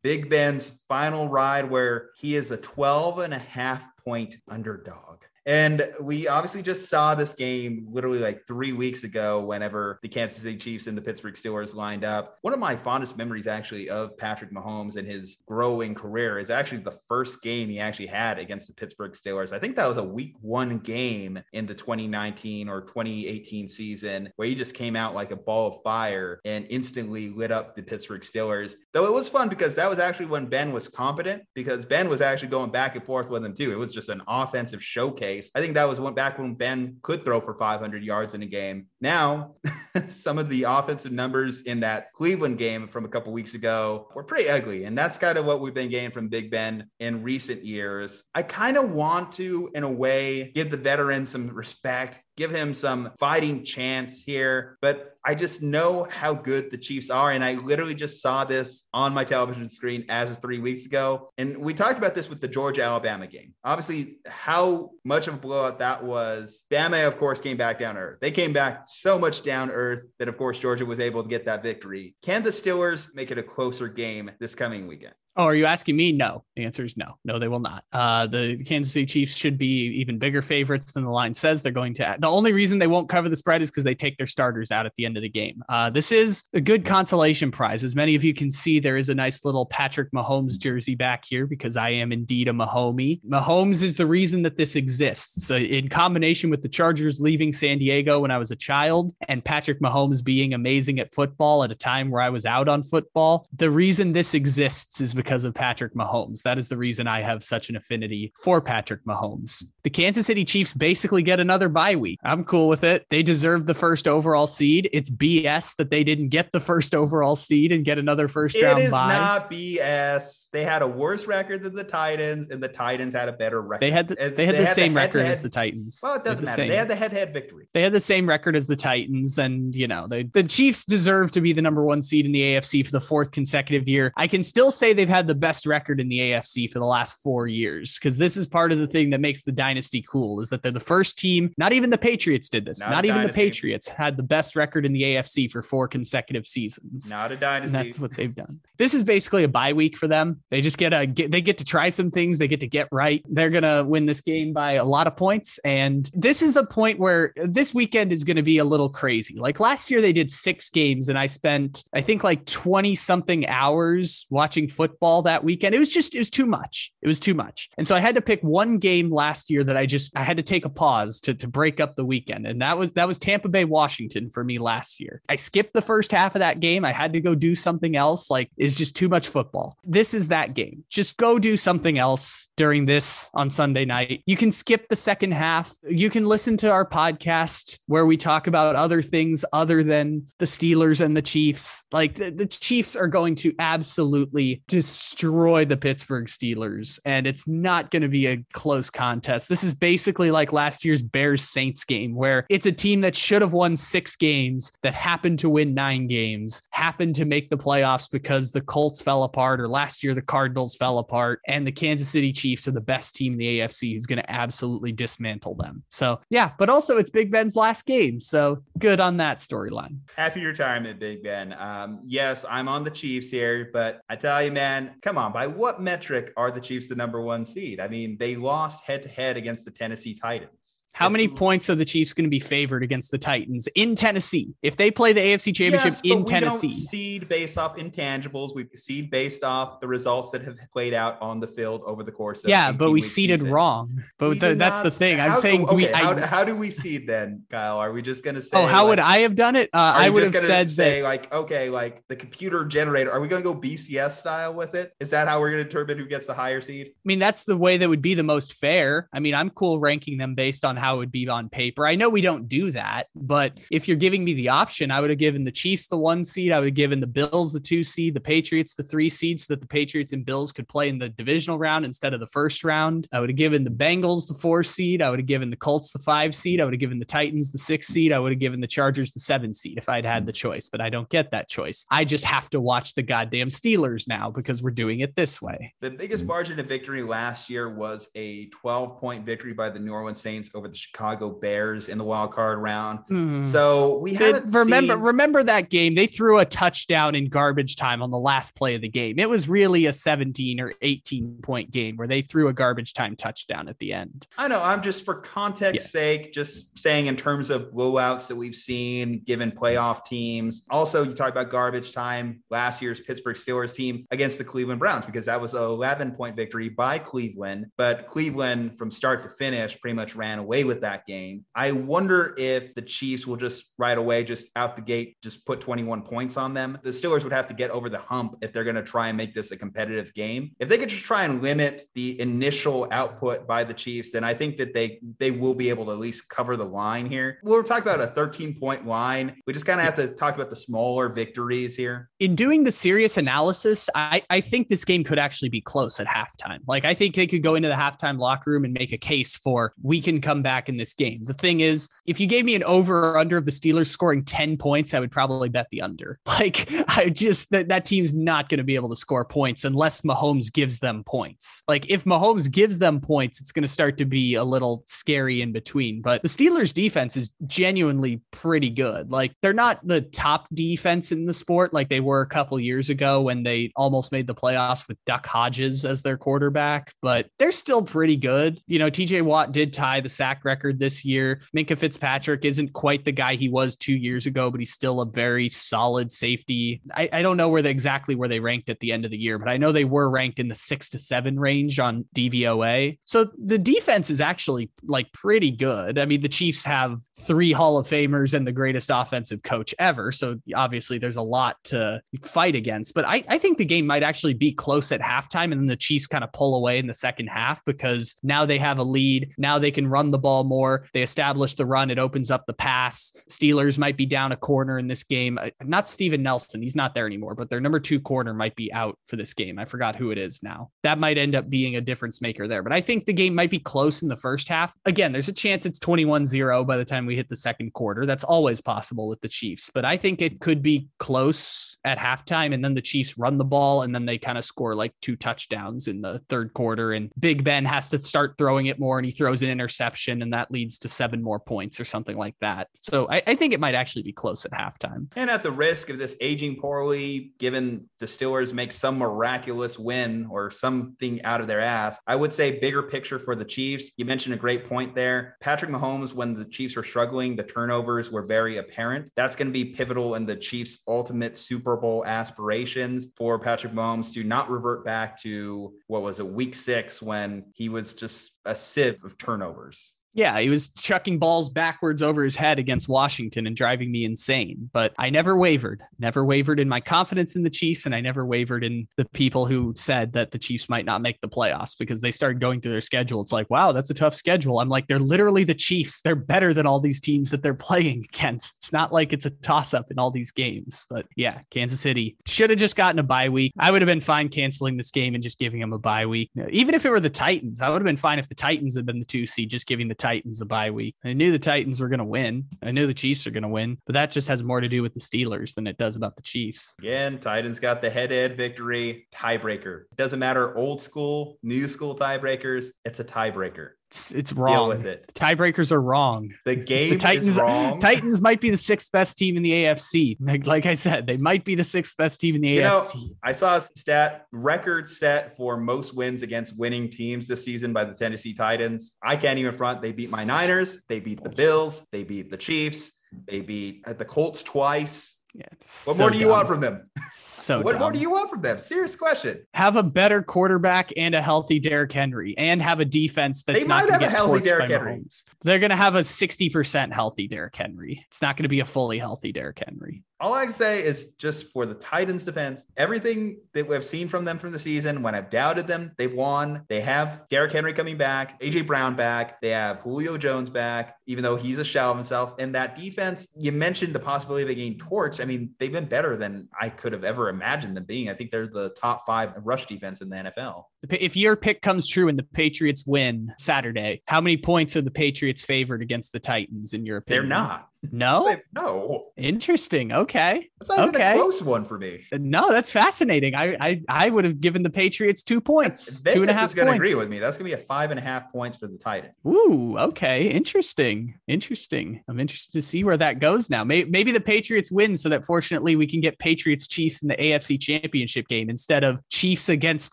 Big Ben's final ride where he is a 12 and a half point underdog. And we obviously just saw this game literally like three weeks ago, whenever the Kansas City Chiefs and the Pittsburgh Steelers lined up. One of my fondest memories, actually, of Patrick Mahomes and his growing career is actually the first game he actually had against the Pittsburgh Steelers. I think that was a week one game in the 2019 or 2018 season where he just came out like a ball of fire and instantly lit up the Pittsburgh Steelers. Though it was fun because that was actually when Ben was competent, because Ben was actually going back and forth with him too. It was just an offensive showcase I think that was one back when Ben could throw for 500 yards in a game. Now, some of the offensive numbers in that Cleveland game from a couple weeks ago were pretty ugly. And that's kind of what we've been getting from Big Ben in recent years. I kind of want to, in a way, give the veteran some respect give him some fighting chance here. But I just know how good the Chiefs are. And I literally just saw this on my television screen as of three weeks ago. And we talked about this with the Georgia Alabama game. Obviously, how much of a blowout that was. Bama, of course, came back down earth. They came back so much down earth that, of course, Georgia was able to get that victory. Can the Steelers make it a closer game this coming weekend? Oh, are you asking me? No. The answer is no. No, they will not. Uh, the Kansas City Chiefs should be even bigger favorites than the line says they're going to. The only reason they won't cover the spread is because they take their starters out at the end of the game. Uh, this is a good consolation prize. As many of you can see, there is a nice little Patrick Mahomes jersey back here because I am indeed a Mahomie. Mahomes is the reason that this exists. In combination with the Chargers leaving San Diego when I was a child and Patrick Mahomes being amazing at football at a time where I was out on football, the reason this exists is because of Patrick Mahomes. That is the reason I have such an affinity for Patrick Mahomes. The Kansas City Chiefs basically get another bye week. I'm cool with it. They deserve the first overall seed. It's BS that they didn't get the first overall seed and get another first round It is bye. not BS. They had a worse record than the Titans, and the Titans had a better record. They had the, they had the same record as the Titans. Well, it doesn't the matter. They had the head-to-head victory. They had the same record as the Titans, and you know they, the Chiefs deserve to be the number one seed in the AFC for the fourth consecutive year. I can still say they've had the best record in the AFC for the last four years because this is part of the thing that makes the dynasty cool is that they're the first team. Not even the Patriots did this. Not, not even dynasty. the Patriots had the best record in the AFC for four consecutive seasons. Not a dynasty. And that's what they've done. This is basically a bye week for them. They just get a get, they get to try some things. They get to get right. They're gonna win this game by a lot of points. And this is a point where this weekend is to be a little crazy. Like last year, they did six games, and I spent I think like twenty something hours watching football that weekend. It was just it was too much. It was too much. And so I had to pick one game last year that I just I had to take a pause to to break up the weekend, and that was that was Tampa Bay Washington for me last year. I skipped the first half of that game. I had to go do something else. Like it's just too much football. This is that game. Just go do something else during this on Sunday night. You can skip the second half. You can listen to our podcast where we talk about other things other than the Steelers and the Chiefs. Like the, the Chiefs are going to absolutely destroy the Pittsburgh Steelers, and it's not going to be a close contest. This is basically like last year's Bears Saints game, where it's a team that should have won six games that happened to win nine games, happened to make the playoffs because the Colts fell apart, or last year the Cardinals fell apart, and the Kansas City Chiefs are the best team in the AFC who's going to absolutely dismantle them. So, yeah, but also it's Big Ben's last game. So, good on that storyline. Happy retirement, Big Ben. Um, yes, I'm on the Chiefs here, but I tell you, man, come on, by what metric are the Chiefs the number one seed? I mean, they lost head to head against the Tennessee Titans. How many points are the Chiefs going to be favored against the Titans in Tennessee if they play the AFC Championship yes, in Tennessee? We seed based off intangibles. We seed based off the results that have played out on the field over the course of yeah, but we seeded season. wrong. But the, that's not, the thing. I'm saying okay, we. How, how, do we seed then, Kyle? Are we just going to say? Oh, how like, would I have done it? Uh, I would have said say that, like okay, like the computer generator. Are we going to go BCS style with it? Is that how we're going to determine who gets the higher seed? I mean, that's the way that would be the most fair. I mean, I'm cool ranking them based on how it would be on paper. I know we don't do that, but if you're giving me the option, I would have given the Chiefs the one seed. I would have given the Bills the two seed, the Patriots the three seed, so that the Patriots and Bills could play in the divisional round instead of the first round. I would have given the Bengals the four seed. I would have given the Colts the five seed. I would have given the Titans the six seed. I would have given the Chargers the seven seed if I'd had the choice, but I don't get that choice. I just have to watch the goddamn Steelers now because we're doing it this way. The biggest margin of victory last year was a 12 point victory by the New Orleans Saints over the Chicago Bears in the wild card round. Mm. So we have remember seen... remember that game. They threw a touchdown in garbage time on the last play of the game. It was really a 17 or 18 point game where they threw a garbage time touchdown at the end. I know. I'm just for context yeah. sake, just saying in terms of blowouts that we've seen given playoff teams. Also, you talk about garbage time last year's Pittsburgh Steelers team against the Cleveland Browns because that was a 11 point victory by Cleveland, but Cleveland from start to finish pretty much ran away with that game. I wonder if the Chiefs will just right away, just out the gate, just put 21 points on them. The Steelers would have to get over the hump if they're going to try and make this a competitive game. If they could just try and limit the initial output by the Chiefs, then I think that they they will be able to at least cover the line here. We're talking about a 13 point line. We just kind of have to talk about the smaller victories here. In doing the serious analysis, I, I think this game could actually be close at halftime. Like I think they could go into the halftime locker room and make a case for we can come back in this game. The thing is, if you gave me an over or under of the Steelers scoring 10 points, I would probably bet the under. Like I just that that team's not going to be able to score points unless Mahomes gives them points. Like if Mahomes gives them points, it's going to start to be a little scary in between. But the Steelers defense is genuinely pretty good. Like they're not the top defense in the sport like they were a couple years ago when they almost made the playoffs with Duck Hodges as their quarterback, but they're still pretty good. You know, TJ Watt did tie the sack record this year. Minkah Fitzpatrick Fitzpatrick isn't quite the guy he was two years ago, but he's still a very solid safety. I, I don't know where they exactly where they ranked at the end of the year, but I know they were ranked in the six to seven range on DVOA. So the defense is actually like pretty good. I mean, the Chiefs have three Hall of Famers and the greatest offensive coach ever. So obviously there's a lot to fight against, but I, I think the game might actually be close at halftime and then the Chiefs kind of pull away in the second half because now they have a lead. Now they can run the ball more. They establish the run. It opens up the pass. Steelers might be down a corner in this game. Not Steven Nelson. He's not there anymore, but their number two corner might be out for this game. I forgot who it is now. That might end up being a difference maker there. But I think the game might be close in the first half. Again, there's a chance it's 21 0 by the time we hit the second quarter. That's always possible with the Chiefs, but I think it could be close at halftime. And then the Chiefs run the ball and then they kind of score like two touchdowns in the third quarter. And Big Ben has to start throwing it more and he throws an interception and that leads to seven more points or something like that. So I, I think it might actually be close at halftime. And at the risk of this aging poorly, given the Steelers make some miraculous win or something out of their ass, I would say bigger picture for the Chiefs. You mentioned a great point there. Patrick Mahomes, when the Chiefs were struggling, the turnovers were very apparent. That's going to be pivotal in the Chiefs' ultimate Super Bowl aspirations for Patrick Mahomes to not revert back to what was it, week six, when he was just a sieve of turnovers. Yeah, he was chucking balls backwards over his head against Washington and driving me insane. But I never wavered, never wavered in my confidence in the Chiefs. And I never wavered in the people who said that the Chiefs might not make the playoffs because they started going through their schedule. It's like, wow, that's a tough schedule. I'm like, they're literally the Chiefs. They're better than all these teams that they're playing against. It's not like it's a toss up in all these games. But yeah, Kansas City should have just gotten a bye week. I would have been fine canceling this game and just giving them a bye week. Even if it were the Titans, I would have been fine if the Titans had been the two seed, just giving the Titans a bye week. I knew the Titans were going to win. I knew the Chiefs are going to win, but that just has more to do with the Steelers than it does about the Chiefs. Again, Titans got the head ed victory tiebreaker. It doesn't matter old school, new school tiebreakers. It's a tiebreaker. It's, it's wrong. Deal with it. Tiebreakers are wrong. The game the Titans, is wrong. Titans might be the sixth best team in the AFC. Like, like I said, they might be the sixth best team in the you AFC. Know, I saw a stat record set for most wins against winning teams this season by the Tennessee Titans. I can't even front. They beat my Niners. They beat the Bills. They beat the Chiefs. They beat uh, the Colts twice. Yeah, what so more do you dumb. want from them? So what more do you want from them? Serious question. have a better quarterback and a healthy Derrick Henry, and have a defense that's They not might going to have a get healthy Derrick by Henry. Mahomes. They're going to have a sixty percent healthy Derrick Henry. It's not going to be a fully healthy Derrick Henry. All I can say is just for the Titans defense, everything that we've seen from them from the season, when I've doubted them, they've won. They have Derrick Henry coming back, AJ Brown back. They have Julio Jones back, even though he's a shell of himself. And that defense, you mentioned the possibility of it getting torched. I mean, they've been better than I could have ever imagined them being. I think they're the top five rush defense in the NFL. If your pick comes true and the Patriots win Saturday, how many points are the Patriots favored against the Titans in your opinion? They're not. No. Say, no, Interesting. Okay. that's not Okay. a close one for me. No, that's fascinating. I I, I would have given the Patriots two points, two and a half is going to agree with me. That's going to be a five and a half points for the Titans. Ooh, okay. Interesting. Interesting. I'm interested to see where that goes now. Maybe, maybe the Patriots win so that fortunately we can get Patriots Chiefs in the AFC Championship game instead of Chiefs against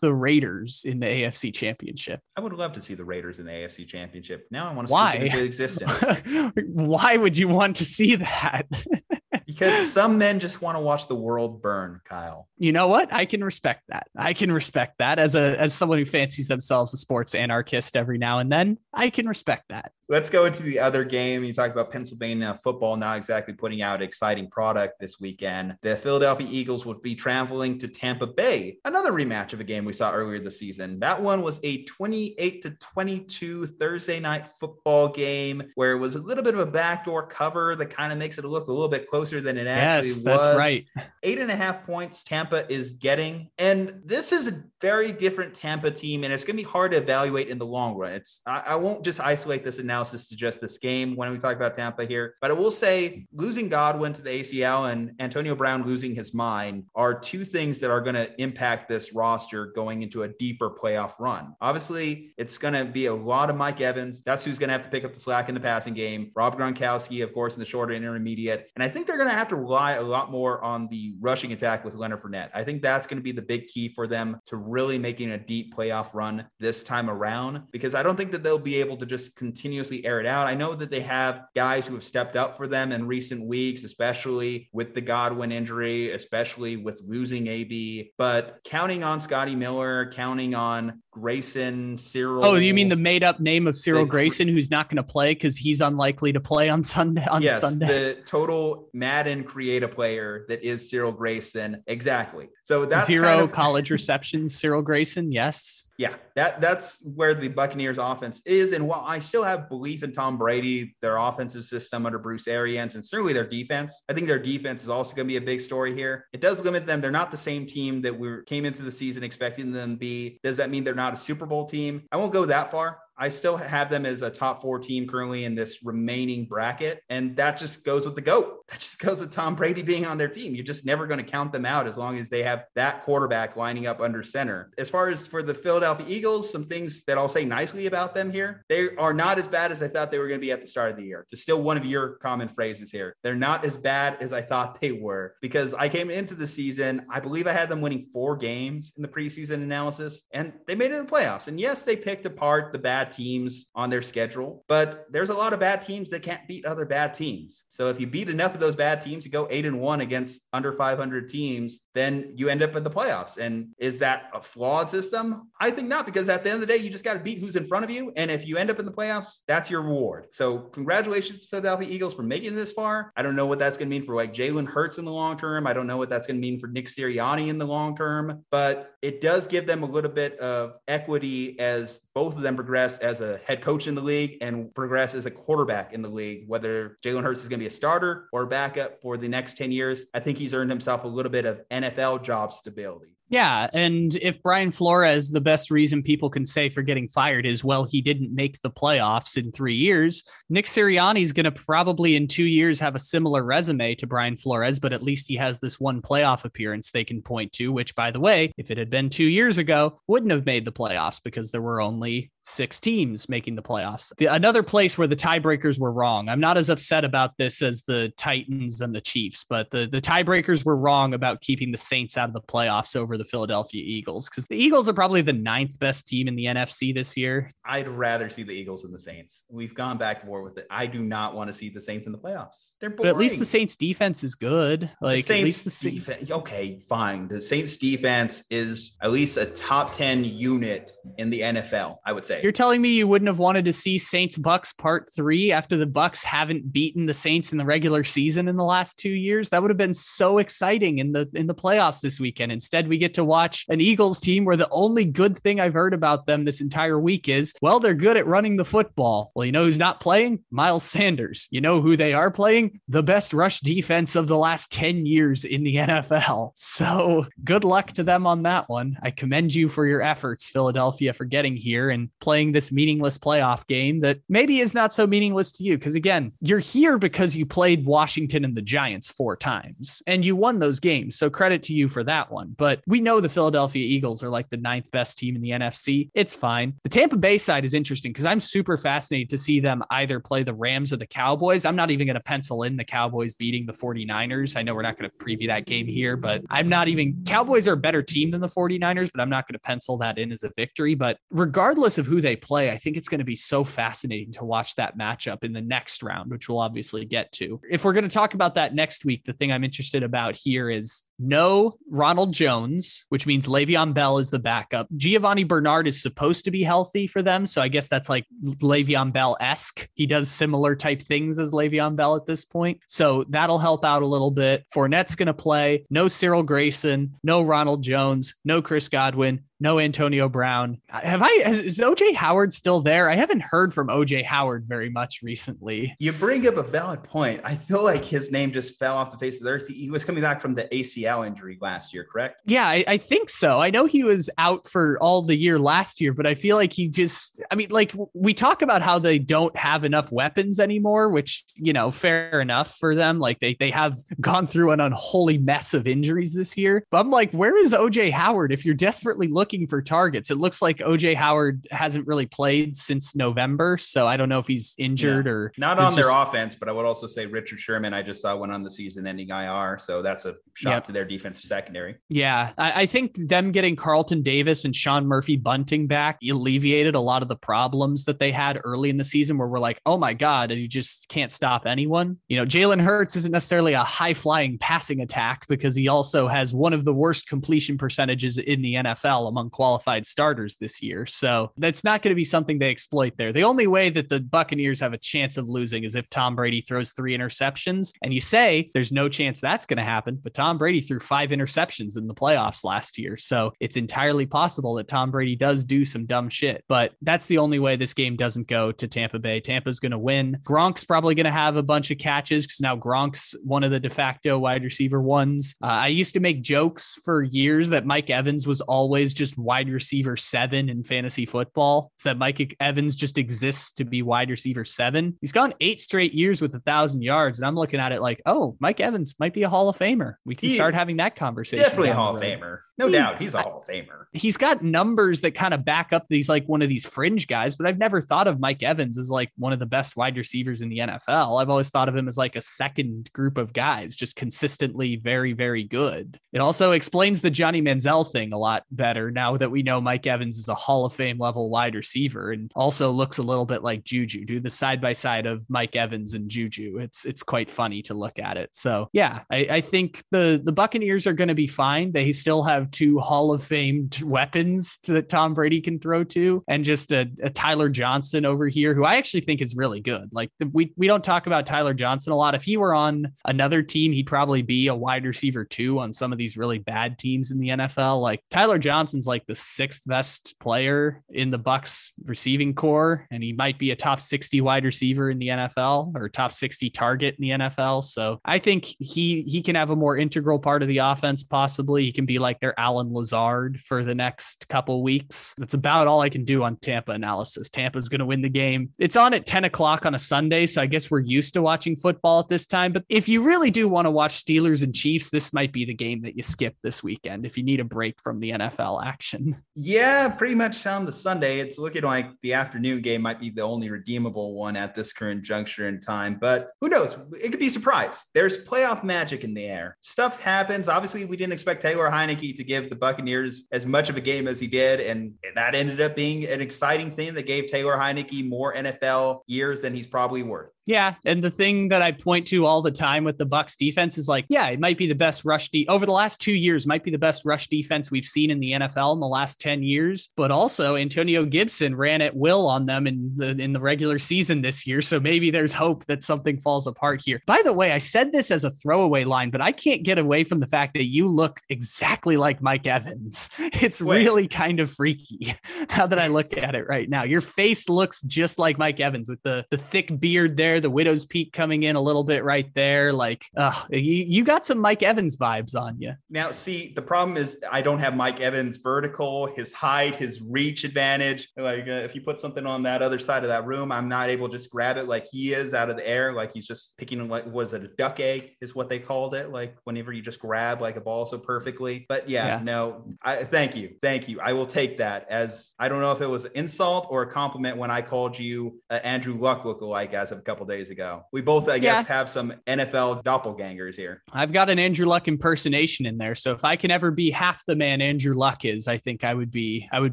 the Raiders in the AFC Championship. I would love to see the Raiders in the AFC Championship. Now I want to Why? existence. Why would you want to see that? Because some men just want to watch the world burn, Kyle. you know what? I can respect that. I can respect that as a as someone who fancies themselves a sports anarchist every now and then. I can respect that. Let's go into the other game. You talk about Pennsylvania football not exactly putting out exciting product this weekend. The Philadelphia Eagles would be traveling to Tampa Bay. Another rematch of a game we saw earlier this season. That one was a 28 to 22 Thursday night football game where it was a little bit of a backdoor cover that kind of makes it look a little bit closer than it actually Yes, was. that's right. eight and a half points Tampa is getting. And this is a very different Tampa team, and it's going to be hard to evaluate in the long run. It's I, I won't just isolate this analysis to just this game when we talk about Tampa here, but I will say losing Godwin to the ACL and Antonio Brown losing his mind are two things that are going to impact this roster going into a deeper playoff run. Obviously, it's going to be a lot of Mike Evans. That's who's going to have to pick up the slack in the passing game. Rob Gronkowski, of course, in the shorter intermediate. And I think they're going to have to rely a lot more on the rushing attack with Leonard Fournette. I think that's going to be the big key for them to really making a deep playoff run this time around because I don't think that they'll be able to just continuously air it out. I know that they have guys who have stepped up for them in recent weeks, especially with the Godwin injury, especially with losing AB, but counting on Scotty Miller, counting on Grayson, Cyril. Oh, you mean the made up name of Cyril The- Grayson, who's not going to play because he's unlikely to play on Sunday? On yes, Sunday, the total Madden create a player that is Cyril Grayson. Exactly. So that's zero kind of- college receptions. Cyril Grayson, yes. Yeah, that that's where the Buccaneers offense is. And while I still have belief in Tom Brady, their offensive system under Bruce Arians, and certainly their defense, I think their defense is also going to be a big story here. It does limit them. They're not the same team that we came into the season expecting them to be. Does that mean they're not a Super Bowl team? I won't go that far. I still have them as a top four team currently in this remaining bracket. And that just goes with the GOAT. That just goes with Tom Brady being on their team. You're just never going to count them out as long as they have that quarterback lining up under center. As far as for the Philadelphia Eagles, some things that I'll say nicely about them here. They are not as bad as I thought they were going to be at the start of the year. To still one of your common phrases here. They're not as bad as I thought they were because I came into the season. I believe I had them winning four games in the preseason analysis and they made it in the playoffs. And yes, they picked apart the bad teams on their schedule, but there's a lot of bad teams that can't beat other bad teams. So if you beat enough of those bad teams, you go eight and one against under 500 teams, then you end up in the playoffs. And is that a flawed system? I think not, because at the end of the day, you just got to beat who's in front of you. And if you end up in the playoffs, that's your reward. So congratulations, Philadelphia Eagles, for making this far. I don't know what that's going to mean for like Jalen Hurts in the long term. I don't know what that's going to mean for Nick Sirianni in the long term, but it does give them a little bit of equity as both of them progress as a head coach in the league and progress as a quarterback in the league, whether Jalen Hurts is going to be a starter or a backup for the next 10 years. I think he's earned himself a little bit of NFL job stability. Yeah. And if Brian Flores, the best reason people can say for getting fired is, well, he didn't make the playoffs in three years, Nick Sirianni is going to probably in two years have a similar resume to Brian Flores, but at least he has this one playoff appearance they can point to, which, by the way, if it had been two years ago, wouldn't have made the playoffs because there were only six teams making the playoffs. The, another place where the tiebreakers were wrong. I'm not as upset about this as the Titans and the Chiefs, but the, the tiebreakers were wrong about keeping the Saints out of the playoffs over the Philadelphia Eagles because the Eagles are probably the ninth best team in the NFC this year. I'd rather see the Eagles than the Saints. We've gone back and forth with it. I do not want to see the Saints in the playoffs. They're boring. But at least the Saints defense is good. Like at least the Saints Saints. defense, okay, fine. The Saints defense is at least a top 10 unit in the NFL, I would say. You're telling me you wouldn't have wanted to see Saints Bucks part three after the Bucks haven't beaten the Saints in the regular season in the last two years? That would have been so exciting in the in the playoffs this weekend. Instead, we get to watch an Eagles team where the only good thing I've heard about them this entire week is, well, they're good at running the football. Well, you know who's not playing? Miles Sanders. You know who they are playing? The best rush defense of the last 10 years in the NFL. So good luck to them on that one. I commend you for your efforts, Philadelphia, for getting here and playing this meaningless playoff game that maybe is not so meaningless to you. Because again, you're here because you played Washington and the Giants four times and you won those games. So credit to you for that one. But we know the Philadelphia Eagles are like the ninth best team in the NFC. It's fine. The Tampa Bay side is interesting because I'm super fascinated to see them either play the Rams or the Cowboys. I'm not even going to pencil in the Cowboys beating the 49ers. I know we're not going to preview that game here, but I'm not even Cowboys are a better team than the 49ers, but I'm not going to pencil that in as a victory. But regardless of who they play, I think it's going to be so fascinating to watch that matchup in the next round, which we'll obviously get to. If we're going to talk about that next week, the thing I'm interested about here is no Ronald Jones, which means Le'Veon Bell is the backup. Giovani Bernard is supposed to be healthy for them. So I guess that's like Le'Veon Bell esque. He does similar type things as Le'Veon Bell at this point. So that'll help out a little bit. Fournette's going to play. No Cyril Grayson, no Ronald Jones, no Chris Godwin, no Antonio Brown. Have I, is OJ Howard still there? I haven't heard from OJ Howard very much recently. You bring up a valid point. I feel like his name just fell off the face of the earth. He was coming back from the ACL injury last year, correct? Yeah, I, I, think so. I know he was out for all the year last year, but I feel like he just, I mean, like we talk about how they don't have enough weapons anymore, which, you know, fair enough for them. Like they, they have gone through an unholy mess of injuries this year. But I'm like, where is OJ Howard if you're desperately looking for targets? It looks like OJ Howard hasn't really played since November. So I don't know if he's injured yeah. or not on their offense, but I would also say Richard Sherman, I just saw one on the season ending IR. So that's a shot yep. to their defensive secondary. Yeah. I, I think them getting Carlton Davis and Sean Murphy-Bunting back alleviated a lot of the problems that they had early in the season where we're like, oh my God, you just can't stop anyone. You know, Jalen Hurts isn't necessarily a high flying passing attack because he also has one of the worst completion percentages in the NFL among qualified starters this year. So that's not going to be something they exploit there. The only way that the Buccaneers have a chance of losing is if Tom Brady throws three interceptions. And you say there's no chance that's going to happen, but Tom Brady threw five interceptions in the playoffs last year. So it's entirely possible that Tom Brady does do some dumb shit. But that's the only way this game doesn't go to Tampa Bay. Tampa's going to win. Gronk's probably going to have a bunch of catches because now Gronk's one of the de facto wide receiver ones. Uh, I used to make jokes for years that Mike Evans was always just wide receiver seven in fantasy football. So that Mike Evans just exists to be wide receiver seven. He's gone eight straight years with a thousand yards. And I'm looking at it like, oh, Mike Evans might be a Hall of Famer. We can he, start having that conversation. Definitely a Hall of Famer. No he, doubt. He's a Hall of Famer. He's got numbers that kind of back up these like one of these fringe guys, but I've never thought of Mike Evans as like one of the best wide receivers in the NFL. I've always thought of him as like a second group of guys, just consistently very, very good. It also explains the Johnny Manziel thing a lot better now that we know Mike Evans is a Hall of Fame level wide receiver and also looks a little bit like Juju. Do the side by side of Mike Evans and Juju. It's it's quite funny to look at it. So yeah, I, I think the the Buccaneers are going to be fine. They still have two Hall of Fame weapons that Tom Brady can throw to, and just a, a Tyler Johnson over here, who I actually think is really good. Like the, we we don't talk about Tyler Johnson a lot. If he were on another team, he'd probably be a wide receiver too on some of these really bad teams in the NFL. Like Tyler Johnson's like the sixth best player in the Bucks receiving corps, and he might be a top 60 wide receiver in the NFL or top 60 target in the NFL. So I think he he can have a more integral part of the offense. Possibly he can be like their Allen Lazard for the next couple weeks. That's about all I can do on Tampa analysis. Tampa's going to win the game. It's on at 10 o'clock on a Sunday, so I guess we're used to watching football at this time. But if you really do want to watch Steelers and Chiefs, this might be the game that you skip this weekend if you need a break from the NFL action. Yeah, pretty much on the Sunday. It's looking like the afternoon game might be the only redeemable one at this current juncture in time. But who knows? It could be a surprise. There's playoff magic in the air. Stuff happens. Obviously, we didn't expect Taylor Heinicke to give the Buccaneers as much of a game as he did. And that ended up being an exciting thing that gave Taylor Heinicke more NFL years than he's probably worth. Yeah, and the thing that I point to all the time with the Bucks defense is like, yeah, it might be the best rush de- over the last 2 years might be the best rush defense we've seen in the NFL in the last 10 years, but also Antonio Gibson ran at will on them in the in the regular season this year, so maybe there's hope that something falls apart here. By the way, I said this as a throwaway line, but I can't get away from the fact that you look exactly like Mike Evans. It's Wait. really kind of freaky now that I look at it right now. Your face looks just like Mike Evans with the the thick beard there there, the widow's peak coming in a little bit right there. Like, uh, you, you got some Mike Evans vibes on you. Now, see, the problem is I don't have Mike Evans vertical, his height, his reach advantage. Like, uh, if you put something on that other side of that room, I'm not able to just grab it like he is out of the air. Like he's just picking, like, was it a duck egg is what they called it? Like, whenever you just grab like a ball so perfectly. But yeah, yeah. no, I thank you. Thank you. I will take that as I don't know if it was an insult or a compliment when I called you uh, Andrew Luck lookalike as of a couple couple days ago. We both, I guess, yeah. have some NFL doppelgangers here. I've got an Andrew Luck impersonation in there, so if I can ever be half the man Andrew Luck is, I think I would be I would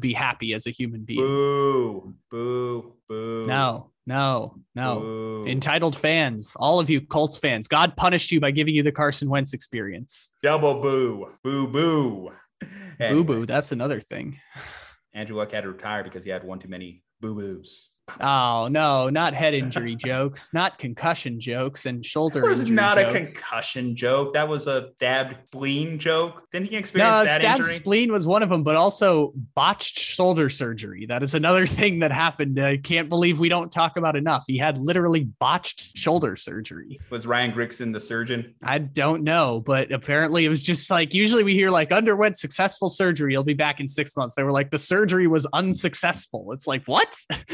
be happy as a human being. Boo, boo, boo. No, no, no. Boo. Entitled fans, all of you Colts fans, God punished you by giving you the Carson Wentz experience. Double boo, boo, boo. Anyway. Boo boo, that's another thing. Andrew Luck had to retire because he had one too many boo boos. Oh no, not head injury jokes, not concussion jokes, and shoulder. That was not jokes. a concussion joke. That was a stabbed spleen joke. Didn't he experience no, that stabbed injury? spleen was one of them, but also botched shoulder surgery. That is another thing that happened. I can't believe we don't talk about enough. He had literally botched shoulder surgery. Was Ryan Grigson the surgeon? I don't know, but apparently it was just like usually we hear like underwent successful surgery. He'll be back in six months. They were like the surgery was unsuccessful. It's like what?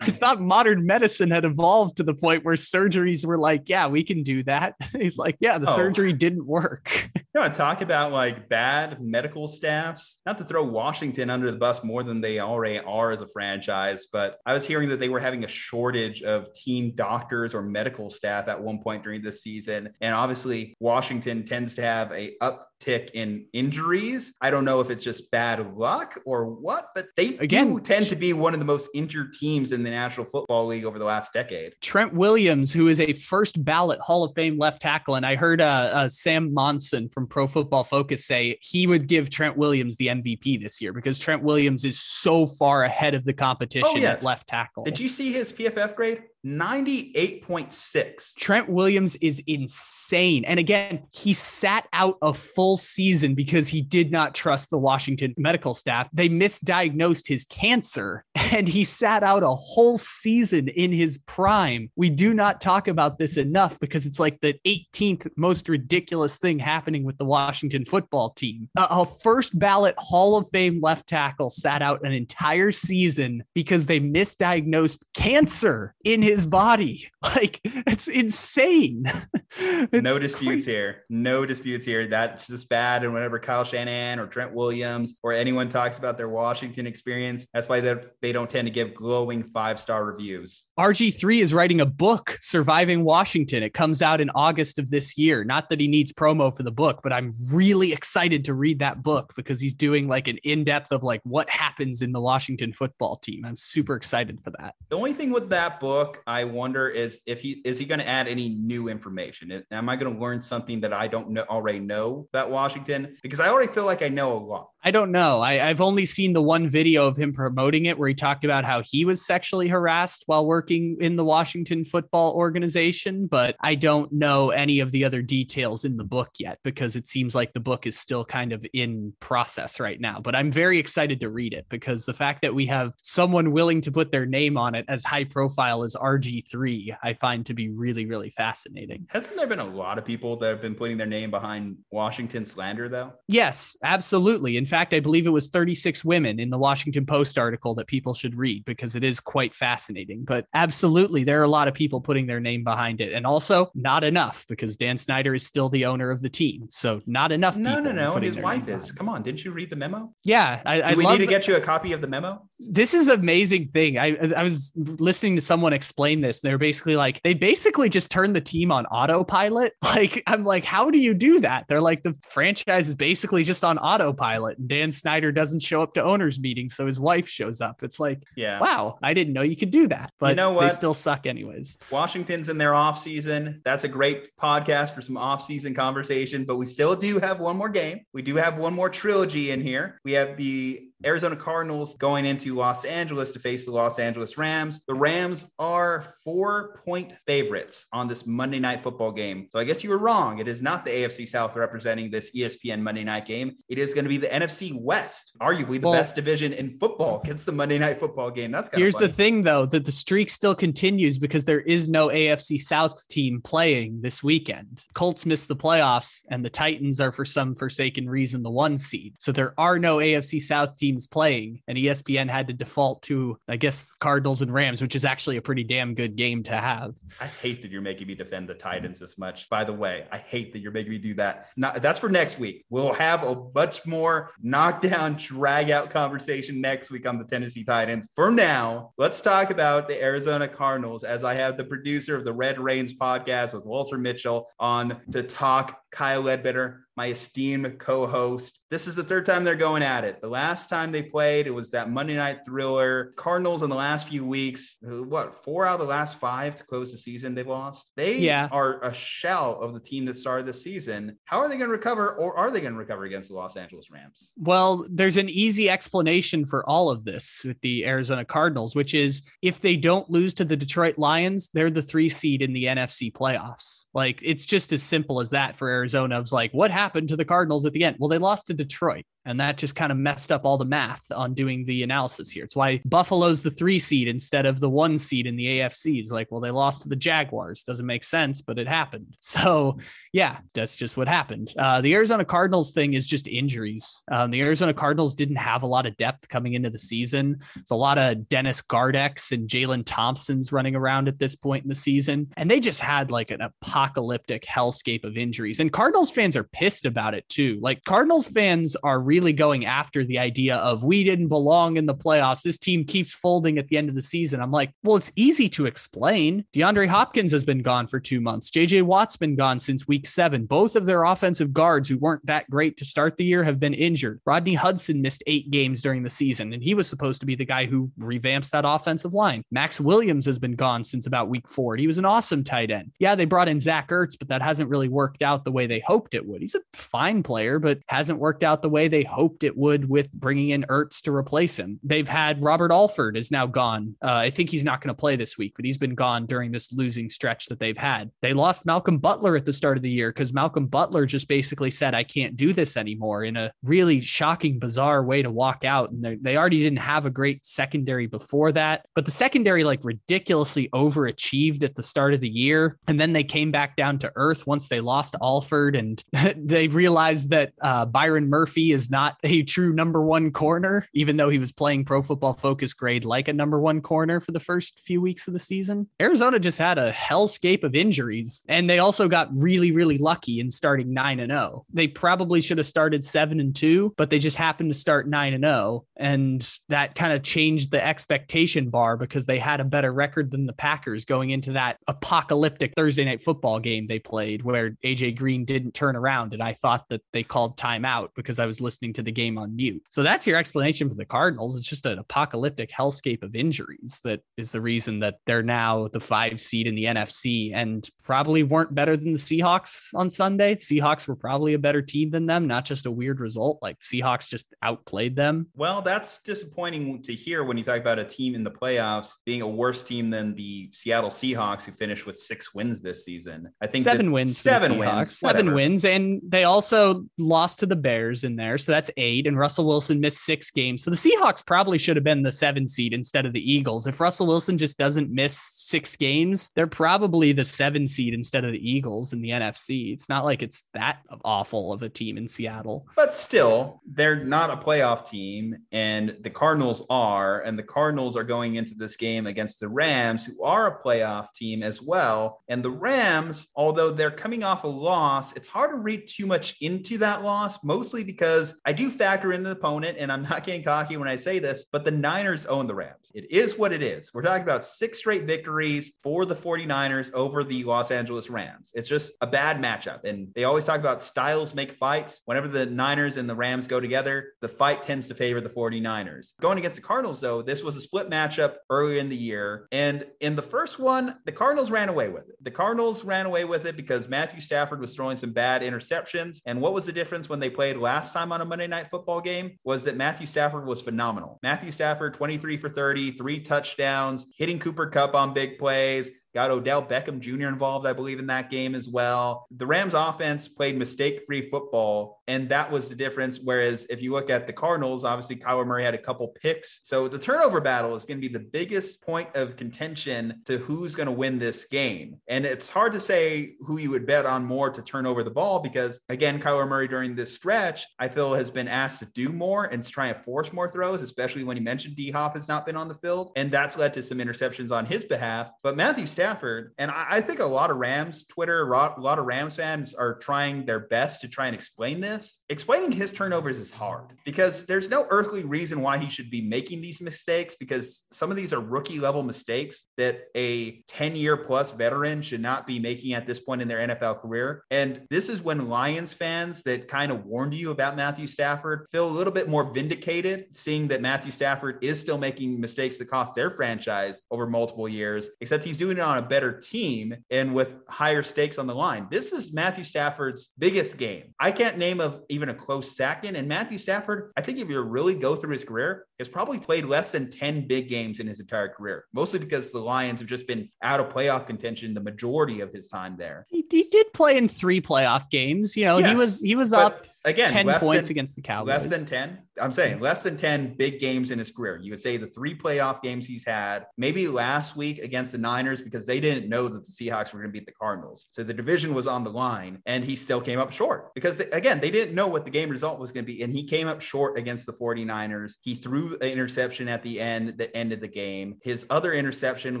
I thought modern medicine had evolved to the point where surgeries were like, yeah, we can do that. He's like, yeah, the oh. surgery didn't work. you know, talk about like bad medical staffs, not to throw Washington under the bus more than they already are as a franchise, but I was hearing that they were having a shortage of team doctors or medical staff at one point during this season. And obviously, Washington tends to have a up uptick in injuries. I don't know if it's just bad luck or what, but they Again, do tend to be one of the most injured teams in the National Football League over the last decade. Trent Williams, who is a first ballot Hall of Fame left tackle, and I heard uh, uh, Sam Monson from Pro Football Focus say he would give Trent Williams the MVP this year because Trent Williams is so far ahead of the competition oh, yes. at left tackle. Did you see his PFF grade? 98.6. Trent Williams is insane. And again, he sat out a full season because he did not trust the Washington medical staff. They misdiagnosed his cancer and he sat out a whole season in his prime. We do not talk about this enough because it's like the 18th most ridiculous thing happening with the Washington football team. A, first ballot Hall of Fame left tackle sat out an entire season because they misdiagnosed cancer in his body. Like, it's insane. It's no disputes crazy. here. No disputes here. That's just bad. And whenever Kyle Shanahan or Trent Williams or anyone talks about their Washington experience, that's why they don't tend to give glowing five star reviews. RG3 is writing a book, Surviving Washington. It comes out in August of this year. Not that he needs promo for the book, but I'm really excited to read that book because he's doing like an in depth of like what happens in the Washington football team. I'm super excited for that. The only thing with that book, I wonder is if he is he going to add any new information? Am I going to learn something that I don't know, already know about Washington? Because I already feel like I know a lot. I don't know. I, have only seen the one video of him promoting it where he talked about how he was sexually harassed while working in the Washington football organization, but I don't know any of the other details in the book yet because it seems like the book is still kind of in process right now. But I'm very excited to read it because the fact that we have someone willing to put their name on it as high profile as RG3, I find to be really, really fascinating. Hasn't there been a lot of people that have been putting their name behind Washington slander, though? Yes, absolutely. In fact, I believe it was 36 women in the Washington Post article that people should read because it is quite fascinating. But absolutely, there are a lot of people putting their name behind it. And also, not enough because Dan Snyder is still the owner of the team. So, not enough. No, no, no. And his wife is. Come on. Didn't you read the memo? Yeah. I, I we need to get you a copy of the memo? This is amazing thing. I, I was listening to someone explain this. They're basically like, they basically just turned the team on autopilot. Like, I'm like, how do you do that? They're like, the franchise is basically just on autopilot. Dan Snyder doesn't show up to owners meetings, so his wife shows up. It's like, yeah, wow, I didn't know you could do that. But you know what? they still suck anyways. Washington's in their off season. That's a great podcast for some off season conversation. But we still do have one more game. We do have one more trilogy in here. We have the Arizona Cardinals going into Los Angeles to face the Los Angeles Rams. The Rams are four point favorites on this Monday night football game. So I guess you were wrong. It is not the AFC South representing this ESPN Monday night game. It is going to be the NFC West, arguably the well, best division in football, gets the Monday night football game. That's here's the thing, though, that the streak still continues because there is no AFC South team playing this weekend. Colts missed the playoffs, and the Titans are, for some forsaken reason, the one seed. So there are no AFC South teams teams playing, and ESPN had to default to, I guess, Cardinals and Rams, which is actually a pretty damn good game to have. I hate that you're making me defend the Titans this much. By the way, I hate that you're making me do that. Not, that's for next week. We'll have a much more knockdown, drag out conversation next week on the Tennessee Titans. For now, let's talk about the Arizona Cardinals as I have the producer of the Red Reigns podcast with Walter Mitchell on to talk Kyle Ledbetter, my esteemed co host. This is the third time they're going at it. The last time they played, it was that Monday night thriller. Cardinals in the last few weeks, what, four out of the last five to close the season they've lost? They yeah. are a shell of the team that started the season. How are they going to recover, or are they going to recover against the Los Angeles Rams? Well, there's an easy explanation for all of this with the Arizona Cardinals, which is if they don't lose to the Detroit Lions, they're the three seed in the NFC playoffs. Like it's just as simple as that for Arizona. Arizona was like, what happened to the Cardinals at the end? Well, they lost to Detroit. And that just kind of messed up all the math on doing the analysis here. It's why Buffalo's the three seed instead of the one seed in the AFC. It's like, well, they lost to the Jaguars. Doesn't make sense, but it happened. So, yeah, that's just what happened. Uh, the Arizona Cardinals thing is just injuries. Um, the Arizona Cardinals didn't have a lot of depth coming into the season. It's a lot of Dennis Gardeck's and Jalen Thompson's running around at this point in the season. And they just had like an apocalyptic hellscape of injuries. And Cardinals fans are pissed about it too. Like, Cardinals fans are really going after the idea of we didn't belong in the playoffs. This team keeps folding at the end of the season. I'm like, well, it's easy to explain. DeAndre Hopkins has been gone for two months. JJ Watt's been gone since week seven. Both of their offensive guards who weren't that great to start the year have been injured. Rodney Hudson missed eight games during the season, and he was supposed to be the guy who revamps that offensive line. Maxx Williams has been gone since about week four. He was an awesome tight end. Yeah, they brought in Zach Ertz, but that hasn't really worked out the way they hoped it would. He's a fine player, but hasn't worked out the way they they hoped it would with bringing in Ertz to replace him. They've had Robert Alford is now gone. Uh, I think he's not going to play this week, but he's been gone during this losing stretch that they've had. They lost Malcolm Butler at the start of the year because Malcolm Butler just basically said, I can't do this anymore in a really shocking, bizarre way to walk out. And they already didn't have a great secondary before that, but the secondary like ridiculously overachieved at the start of the year. And then they came back down to earth once they lost Alford and they realized that uh, Byron Murphy is not a true number one corner, even though he was playing pro football focus grade like a number one corner for the first few weeks of the season. Arizona just had a hellscape of injuries and they also got really, really lucky in starting 9 and 0. They probably should have started 7 and 2, but they just happened to start 9 and 0 and that kind of changed the expectation bar because they had a better record than the Packers going into that apocalyptic Thursday night football game they played where AJ Green didn't turn around and I thought that they called timeout because I was listening to the game on mute. So that's your explanation for the Cardinals. It's just an apocalyptic hellscape of injuries that is the reason that they're now the 5 seed in the NFC and probably weren't better than the Seahawks on Sunday. Seahawks were probably a better team than them, not just a weird result like Seahawks just outplayed them. Well, that's disappointing to hear when you talk about a team in the playoffs being a worse team than the Seattle Seahawks, who finished with six wins this season. I think seven wins, seven wins, seven wins, and they also lost to the Bears in there, so that's eight. And Russell Wilson missed six games, so the Seahawks probably should have been the seven seed instead of the Eagles. If Russell Wilson just doesn't miss six games, they're probably the seven seed instead of the Eagles in the NFC. It's not like it's that awful of a team in Seattle, but still, they're not a playoff team, and the Cardinals are, and the Cardinals are going into this game against the Rams, who are a playoff team as well. And the Rams, although they're coming off a loss, it's hard to read too much into that loss, mostly because I do factor in the opponent, and I'm not getting cocky when I say this, but the Niners own the Rams. It is what it is. We're talking about six straight victories for the 49ers over the Los Angeles Rams. It's just a bad matchup. And they always talk about styles make fights. Whenever the Niners and the Rams go together, the fight tends to favor the 49ers. Going against the Cardinals, though, this was a split matchup earlier in the year. And in the first one, the Cardinals ran away with it. The Cardinals ran away with it because Matthew Stafford was throwing some bad interceptions. And what was the difference when they played last time on a Monday night football game? Was that Matthew Stafford was phenomenal. Matthew Stafford, 23 for 30, three touchdowns, hitting Cooper Kupp on big plays, Got Odell Beckham Jr. involved, I believe, in that game as well. The Rams offense played mistake free football, and that was the difference. Whereas if you look at the Cardinals, obviously Kyler Murray had a couple picks. So the turnover battle is going to be the biggest point of contention to who's going to win this game. And it's hard to say who you would bet on more to turn over the ball because, again, Kyler Murray during this stretch, I feel has been asked to do more and to try and force more throws, especially when he mentioned D Hop has not been on the field. And that's led to some interceptions on his behalf. But Matthew Stafford, and I, I think a lot of Rams Twitter, a lot of Rams fans are trying their best to try and explain this. Explaining his turnovers is hard because there's no earthly reason why he should be making these mistakes because some of these are rookie level mistakes that a 10 year plus veteran should not be making at this point in their NFL career. And this is when Lions fans that kind of warned you about Matthew Stafford feel a little bit more vindicated, seeing that Matthew Stafford is still making mistakes that cost their franchise over multiple years, except he's doing it on a better team and with higher stakes on the line. This is Matthew Stafford's biggest game. I can't name of even a close second. And Matthew Stafford, I think if you really go through his career, has probably played less than 10 big games in his entire career, mostly because the Lions have just been out of playoff contention the majority of his time there. He, he did play in three playoff games. You know, yes, he was he was up again 10 points than, against the Cowboys. Less than 10. I'm saying less than 10 big games in his career. You would say the three playoff games he's had, maybe last week against the Niners because they didn't know that the Seahawks were going to beat the Cardinals. So the division was on the line and he still came up short because they, again, they didn't know what the game result was going to be. And he came up short against the 49ers. He threw an interception at the end that ended the game. His other interception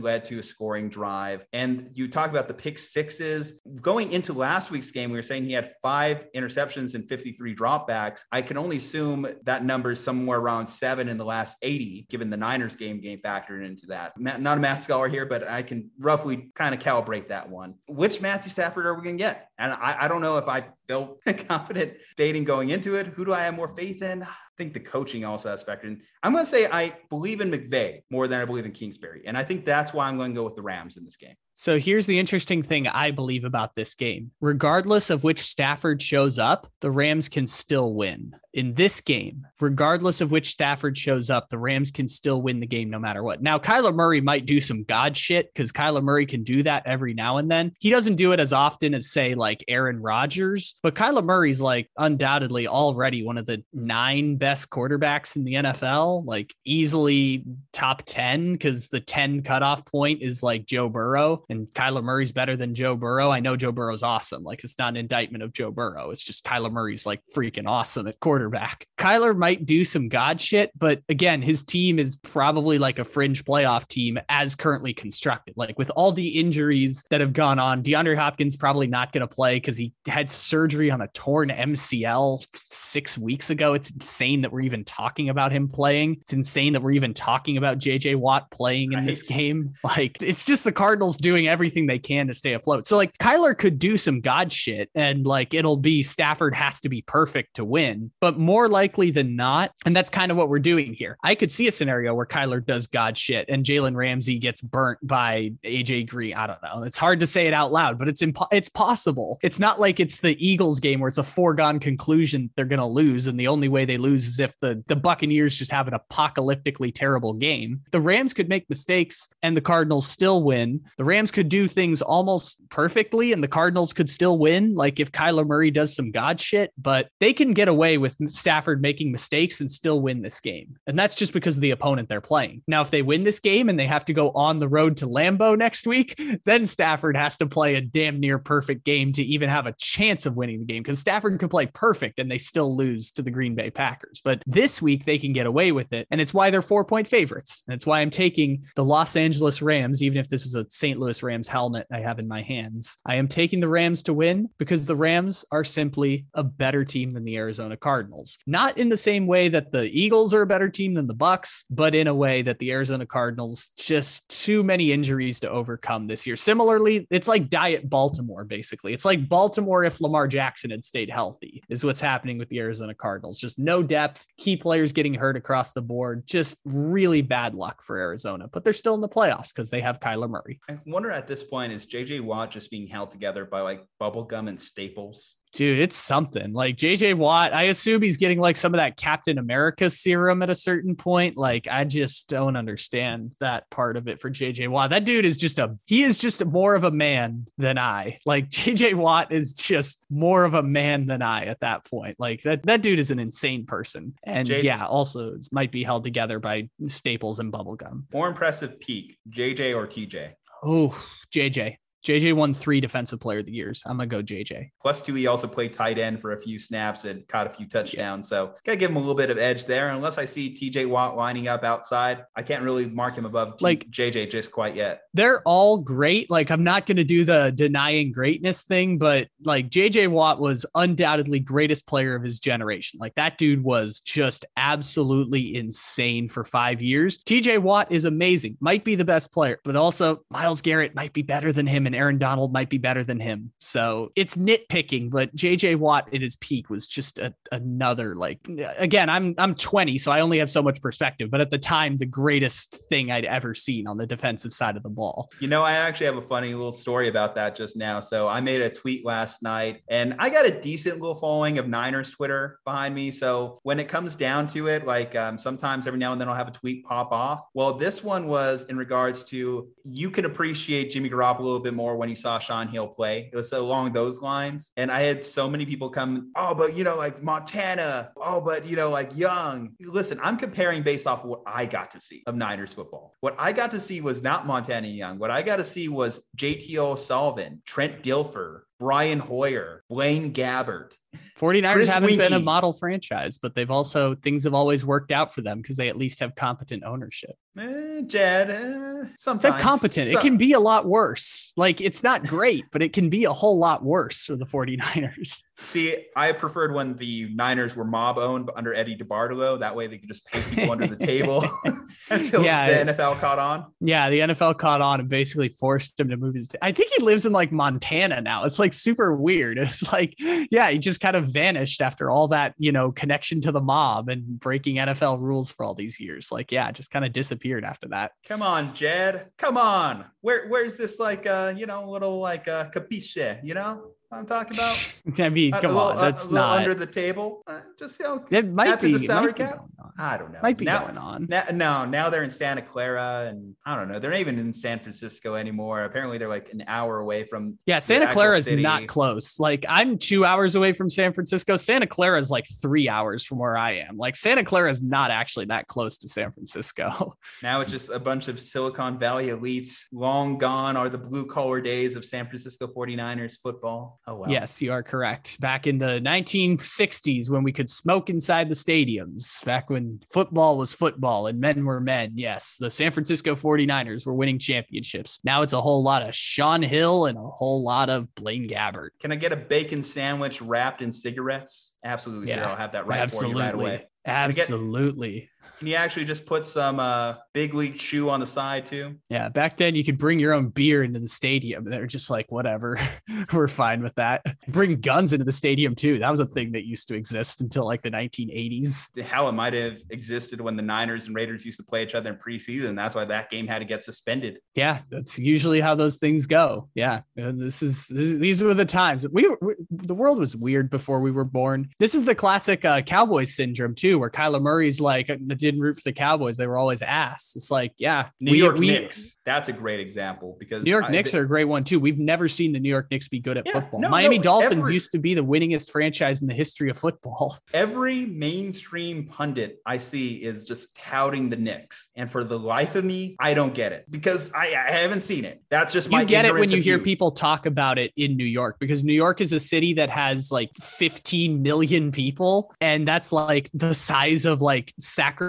led to a scoring drive. And you talk about the pick sixes going into last week's game, we were saying he had five interceptions and 53 dropbacks. I can only assume that number is somewhere around seven in the last 80, given the Niners game game factored into that. Not a math scholar here, but I can roughly kind of calibrate that one. Which Matthew Stafford are we going to get? And I, I don't know if I feel confident dating going into it. Who do I have more faith in? I think the coaching also has factored in. I'm going to say I believe in McVay more than I believe in Kingsbury. And I think that's why I'm going to go with the Rams in this game. So here's the interesting thing I believe about this game. Regardless of which Stafford shows up, the Rams can still win. In this game, regardless of which Stafford shows up, the Rams can still win the game no matter what. Now, Kyler Murray might do some God shit because Kyler Murray can do that every now and then. He doesn't do it as often as, say, like Aaron Rodgers, but Kyler Murray's like undoubtedly already one of the nine best quarterbacks in the NFL, like easily top 10 because the 10 cutoff point is like Joe Burrow and Kyler Murray's better than Joe Burrow. I know Joe Burrow's awesome. Like it's not an indictment of Joe Burrow. It's just Kyler Murray's like freaking awesome at quarterback. Kyler might do some God shit, but again, his team is probably like a fringe playoff team as currently constructed. Like with all the injuries that have gone on, DeAndre Hopkins probably not going to play because he had surgery on a torn MCL six weeks ago. It's insane that we're even talking about him playing. It's insane that we're even talking about JJ Watt playing in right. this game. Like it's just the Cardinals doing doing everything they can to stay afloat. So like Kyler could do some god shit and like it'll be Stafford has to be perfect to win, but more likely than not, and that's kind of what we're doing here. I could see a scenario where Kyler does god shit and Jalen Ramsey gets burnt by AJ Green. I don't know. It's hard to say it out loud, but it's impo- it's possible. It's not like it's the Eagles game where it's a foregone conclusion they're going to lose and the only way they lose is if the the Buccaneers just have an apocalyptically terrible game. The Rams could make mistakes and the Cardinals still win. The Rams Rams could do things almost perfectly and the Cardinals could still win, like if Kyler Murray does some God shit, but they can get away with Stafford making mistakes and still win this game. And that's just because of the opponent they're playing. Now, if they win this game and they have to go on the road to Lambeau next week, then Stafford has to play a damn near perfect game to even have a chance of winning the game because Stafford could play perfect and they still lose to the Green Bay Packers. But this week they can get away with it. And it's why they're four point favorites. And it's why I'm taking the Los Angeles Rams, even if this is a St. Louis Louis Rams helmet I have in my hands. I am taking the Rams to win because the Rams are simply a better team than the Arizona Cardinals. Not in the same way that the Eagles are a better team than the Bucs, but in a way that the Arizona Cardinals just too many injuries to overcome this year. Similarly, it's like diet Baltimore basically. It's like Baltimore if Lamar Jackson had stayed healthy. Is what's happening with the Arizona Cardinals. Just no depth, key players getting hurt across the board. Just really bad luck for Arizona, but they're still in the playoffs because they have Kyler Murray. I wonder at this point is JJ Watt just being held together by like bubblegum and staples? dude, it's something. Like JJ Watt, I assume he's getting like some of that Captain America serum at a certain point. Like, I just don't understand that part of it for JJ Watt. That dude is just a he is just more of a man than I. Like JJ Watt is just more of a man than I at that point. Like that that dude is an insane person. And J- yeah, also might be held together by staples and bubblegum. More impressive peak, JJ or TJ? Oh, JJ. JJ won three defensive player of the years. I'm gonna go JJ. Plus two, he also played tight end for a few snaps and caught a few touchdowns. Yeah. So gotta give him a little bit of edge there. Unless I see TJ Watt lining up outside, I can't really mark him above T- like JJ just quite yet. They're all great. Like I'm not gonna do the denying greatness thing, but like JJ Watt was undoubtedly greatest player of his generation. Like that dude was just absolutely insane for five years. TJ Watt is amazing, might be the best player, but also Myles Garrett might be better than him and Aaron Donald might be better than him. So it's nitpicking, but JJ Watt at his peak was just a, another like again, I'm I'm 20, so I only have so much perspective, but at the time the greatest thing I'd ever seen on the defensive side of the ball. You know, I actually have a funny little story about that just now. So I made a tweet last night and I got a decent little following of Niners Twitter behind me. So when it comes down to it, like um, sometimes every now and then I'll have a tweet pop off. Well, this one was in regards to you can appreciate Jimmy Garoppolo a bit more more when you saw Shaun Hill play. It was along those lines. And I had so many people come, oh, but you know, like Montana, oh, but you know, like Young. Listen, I'm comparing based off what I got to see of Niners football. What I got to see was not Montana Young. What I got to see was JT O'Sullivan, Trent Dilfer, Brian Hoyer, Blaine Gabbert. 49ers Chris haven't Weinke. been a model franchise, but they've also things have always worked out for them because they at least have competent ownership. Eh, Jed, eh, sometimes it's competent. Some. It can be a lot worse. Like it's not great, but it can be a whole lot worse for the 49ers. See, I preferred when the Niners were mob owned under Eddie DeBartolo. That way they could just pay people under the table until yeah, the NFL caught on. Yeah, the NFL caught on and basically forced him to move his. T- I think he lives in like Montana now. It's like super weird. It's like, yeah, he just kind of vanished after all that, you know, connection to the mob and breaking NFL rules for all these years. Like, yeah, just kind of disappeared after that. Come on, Jed. Come on. Where where's this like uh, you know, little like uh capiche, you know? I'm talking about? I mean, come little, on, that's not under the table. Uh, just you know, it might be the salary cap. I don't know. Might be now, going on. Now, no, now they're in Santa Clara, and I don't know. They're not even in San Francisco anymore. Apparently, they're like an hour away from. Yeah, Santa Clara is not close. Like I'm two hours away from San Francisco. Santa Clara is like three hours from where I am. Like Santa Clara is not actually that close to San Francisco. now it's just a bunch of Silicon Valley elites. Long gone are the blue collar days of San Francisco 49ers football. Oh wow. Yes, you are correct. Back in the 1960s when we could smoke inside the stadiums, back when football was football and men were men. Yes, the San Francisco 49ers were winning championships. Now it's a whole lot of Shaun Hill and a whole lot of Blaine Gabbert. Can I get a bacon sandwich wrapped in cigarettes? Absolutely, yeah, sir. I'll have that right Absolutely. for you right away. Absolutely. Can you actually just put some uh, big league chew on the side too? Yeah, back then you could bring your own beer into the stadium. They're just like, whatever, we're fine with that. Bring guns into the stadium too. That was a thing that used to exist until like the 1980s. How it might have existed when the Niners and Raiders used to play each other in preseason. That's why that game had to get suspended. Yeah, that's usually how those things go. Yeah, and this is this, these were the times. We, we, the world was weird before we were born. This is the classic uh, Cowboys syndrome too, where Kyler Murray's like didn't root for the Cowboys. They were always ass. It's like, yeah, New we, York we, Knicks. That's a great example because New York I, Knicks are a great one too. We've never seen the New York Knicks be good at yeah, football. No, Miami no, Dolphins every, used to be the winningest franchise in the history of football. Every mainstream pundit I see is just touting the Knicks, and for the life of me, I don't get it because I, I haven't seen it. That's just you get it when you hear youth. people talk about it in New York because New York is a city that has like 15 million people, and that's like the size of like Sacramento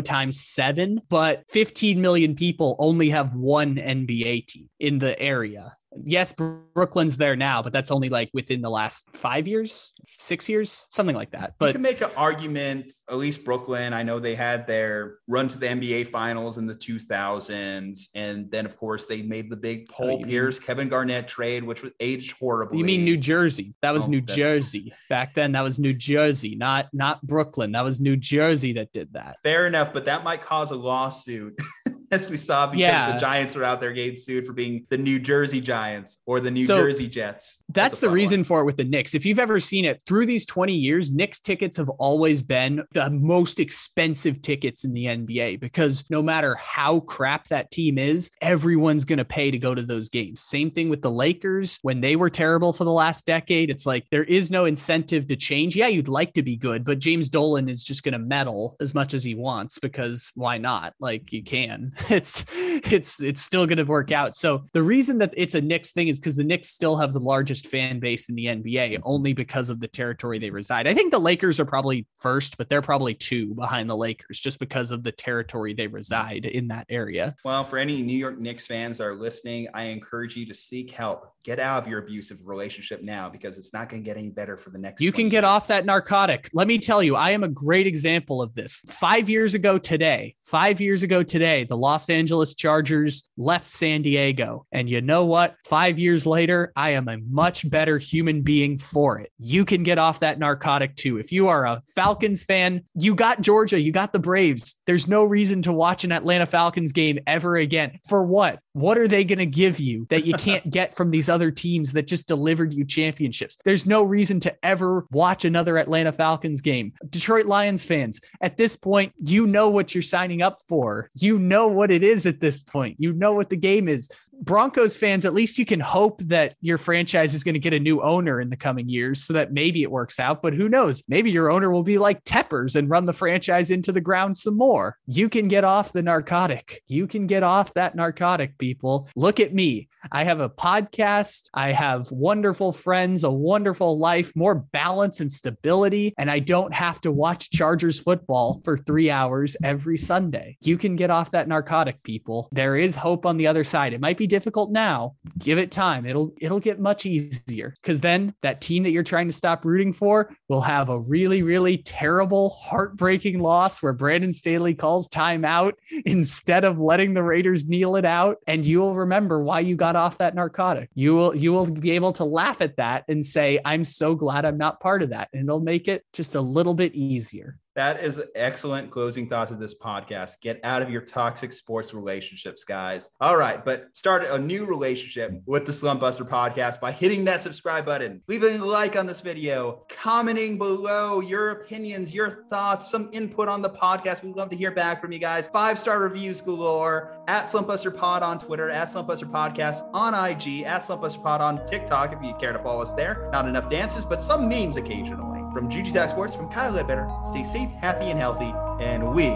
times seven, but 15 million people only have one NBA team in the area yes, Brooklyn's there now, but that's only like within the last five years, six years, something like that. But you can make an argument, at least Brooklyn. I know they had their run to the NBA finals in the 2000s. And then, of course, they made the big oh, Paul oh, Pierce, mean, Kevin Garnett trade, which was aged horribly. You mean New Jersey? That was oh, New Jersey. Back then, that was New Jersey, not not Brooklyn. That was New Jersey that did that. Fair enough, but that might cause a lawsuit. as we saw because yeah. the Giants are out there getting sued for being the New Jersey Giants or the New so Jersey Jets. That's the, the reason for it with the Knicks. If you've ever seen it through these 20 years, Knicks tickets have always been the most expensive tickets in the NBA because no matter how crap that team is, everyone's going to pay to go to those games. Same thing with the Lakers when they were terrible for the last decade. It's like there is no incentive to change. Yeah, you'd like to be good, but James Dolan is just going to meddle as much as he wants because why not? Like you can. it's it's it's still going to work out. So the reason that it's a Knicks thing is because the Knicks still have the largest fan base in the NBA, only because of the territory they reside. I think the Lakers are probably first, but they're probably two behind the Lakers just because of the territory they reside in that area. Well, for any New York Knicks fans that are listening, I encourage you to seek help. Get out of your abusive relationship now because it's not going to get any better for the next. You can get years. off that narcotic. Let me tell you, I am a great example of this. Five years ago today, five years ago today, the Los Angeles Chargers left San Diego. And you know what? Five years later, I am a much better human being for it. You can get off that narcotic too. If you are a Falcons fan, you got Georgia, you got the Braves. There's no reason to watch an Atlanta Falcons game ever again. For what? What are they going to give you that you can't get from these other teams that just delivered you championships? There's no reason to ever watch another Atlanta Falcons game. Detroit Lions fans, at this point, you know what you're signing up for. You know what it is at this point. You know what the game is. Broncos fans, at least you can hope that your franchise is going to get a new owner in the coming years so that maybe it works out. But who knows? Maybe your owner will be like Tepper's and run the franchise into the ground some more. You can get off the narcotic. You can get off that narcotic, people. Look at me. I have a podcast. I have wonderful friends, a wonderful life, more balance and stability. And I don't have to watch Chargers football for three hours every Sunday. You can get off that narcotic, people. There is hope on the other side. It might be difficult now. Give it time. It'll it'll get much easier because then that team that you're trying to stop rooting for will have a really really terrible, heartbreaking loss where Brandon Staley calls timeout instead of letting the Raiders kneel it out, and you will remember why you got off that narcotic. You will you will be able to laugh at that and say, "I'm so glad I'm not part of that," and it'll make it just a little bit easier. That is excellent closing thoughts of this podcast. Get out of your toxic sports relationships, guys. All right, but start a new relationship with the Slumpbuster podcast by hitting that subscribe button, leaving a like on this video, commenting below your opinions, your thoughts, some input on the podcast. We'd love to hear back from you guys. Five star reviews galore at Slumpbuster Pod on Twitter, at Slumpbuster Podcast on IG, at Slumpbuster Pod on TikTok if you care to follow us there. Not enough dances, but some memes occasionally. From GG Talk Sports, from Kyle Ledbetter, stay safe, happy, and healthy, and we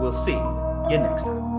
will see you next time.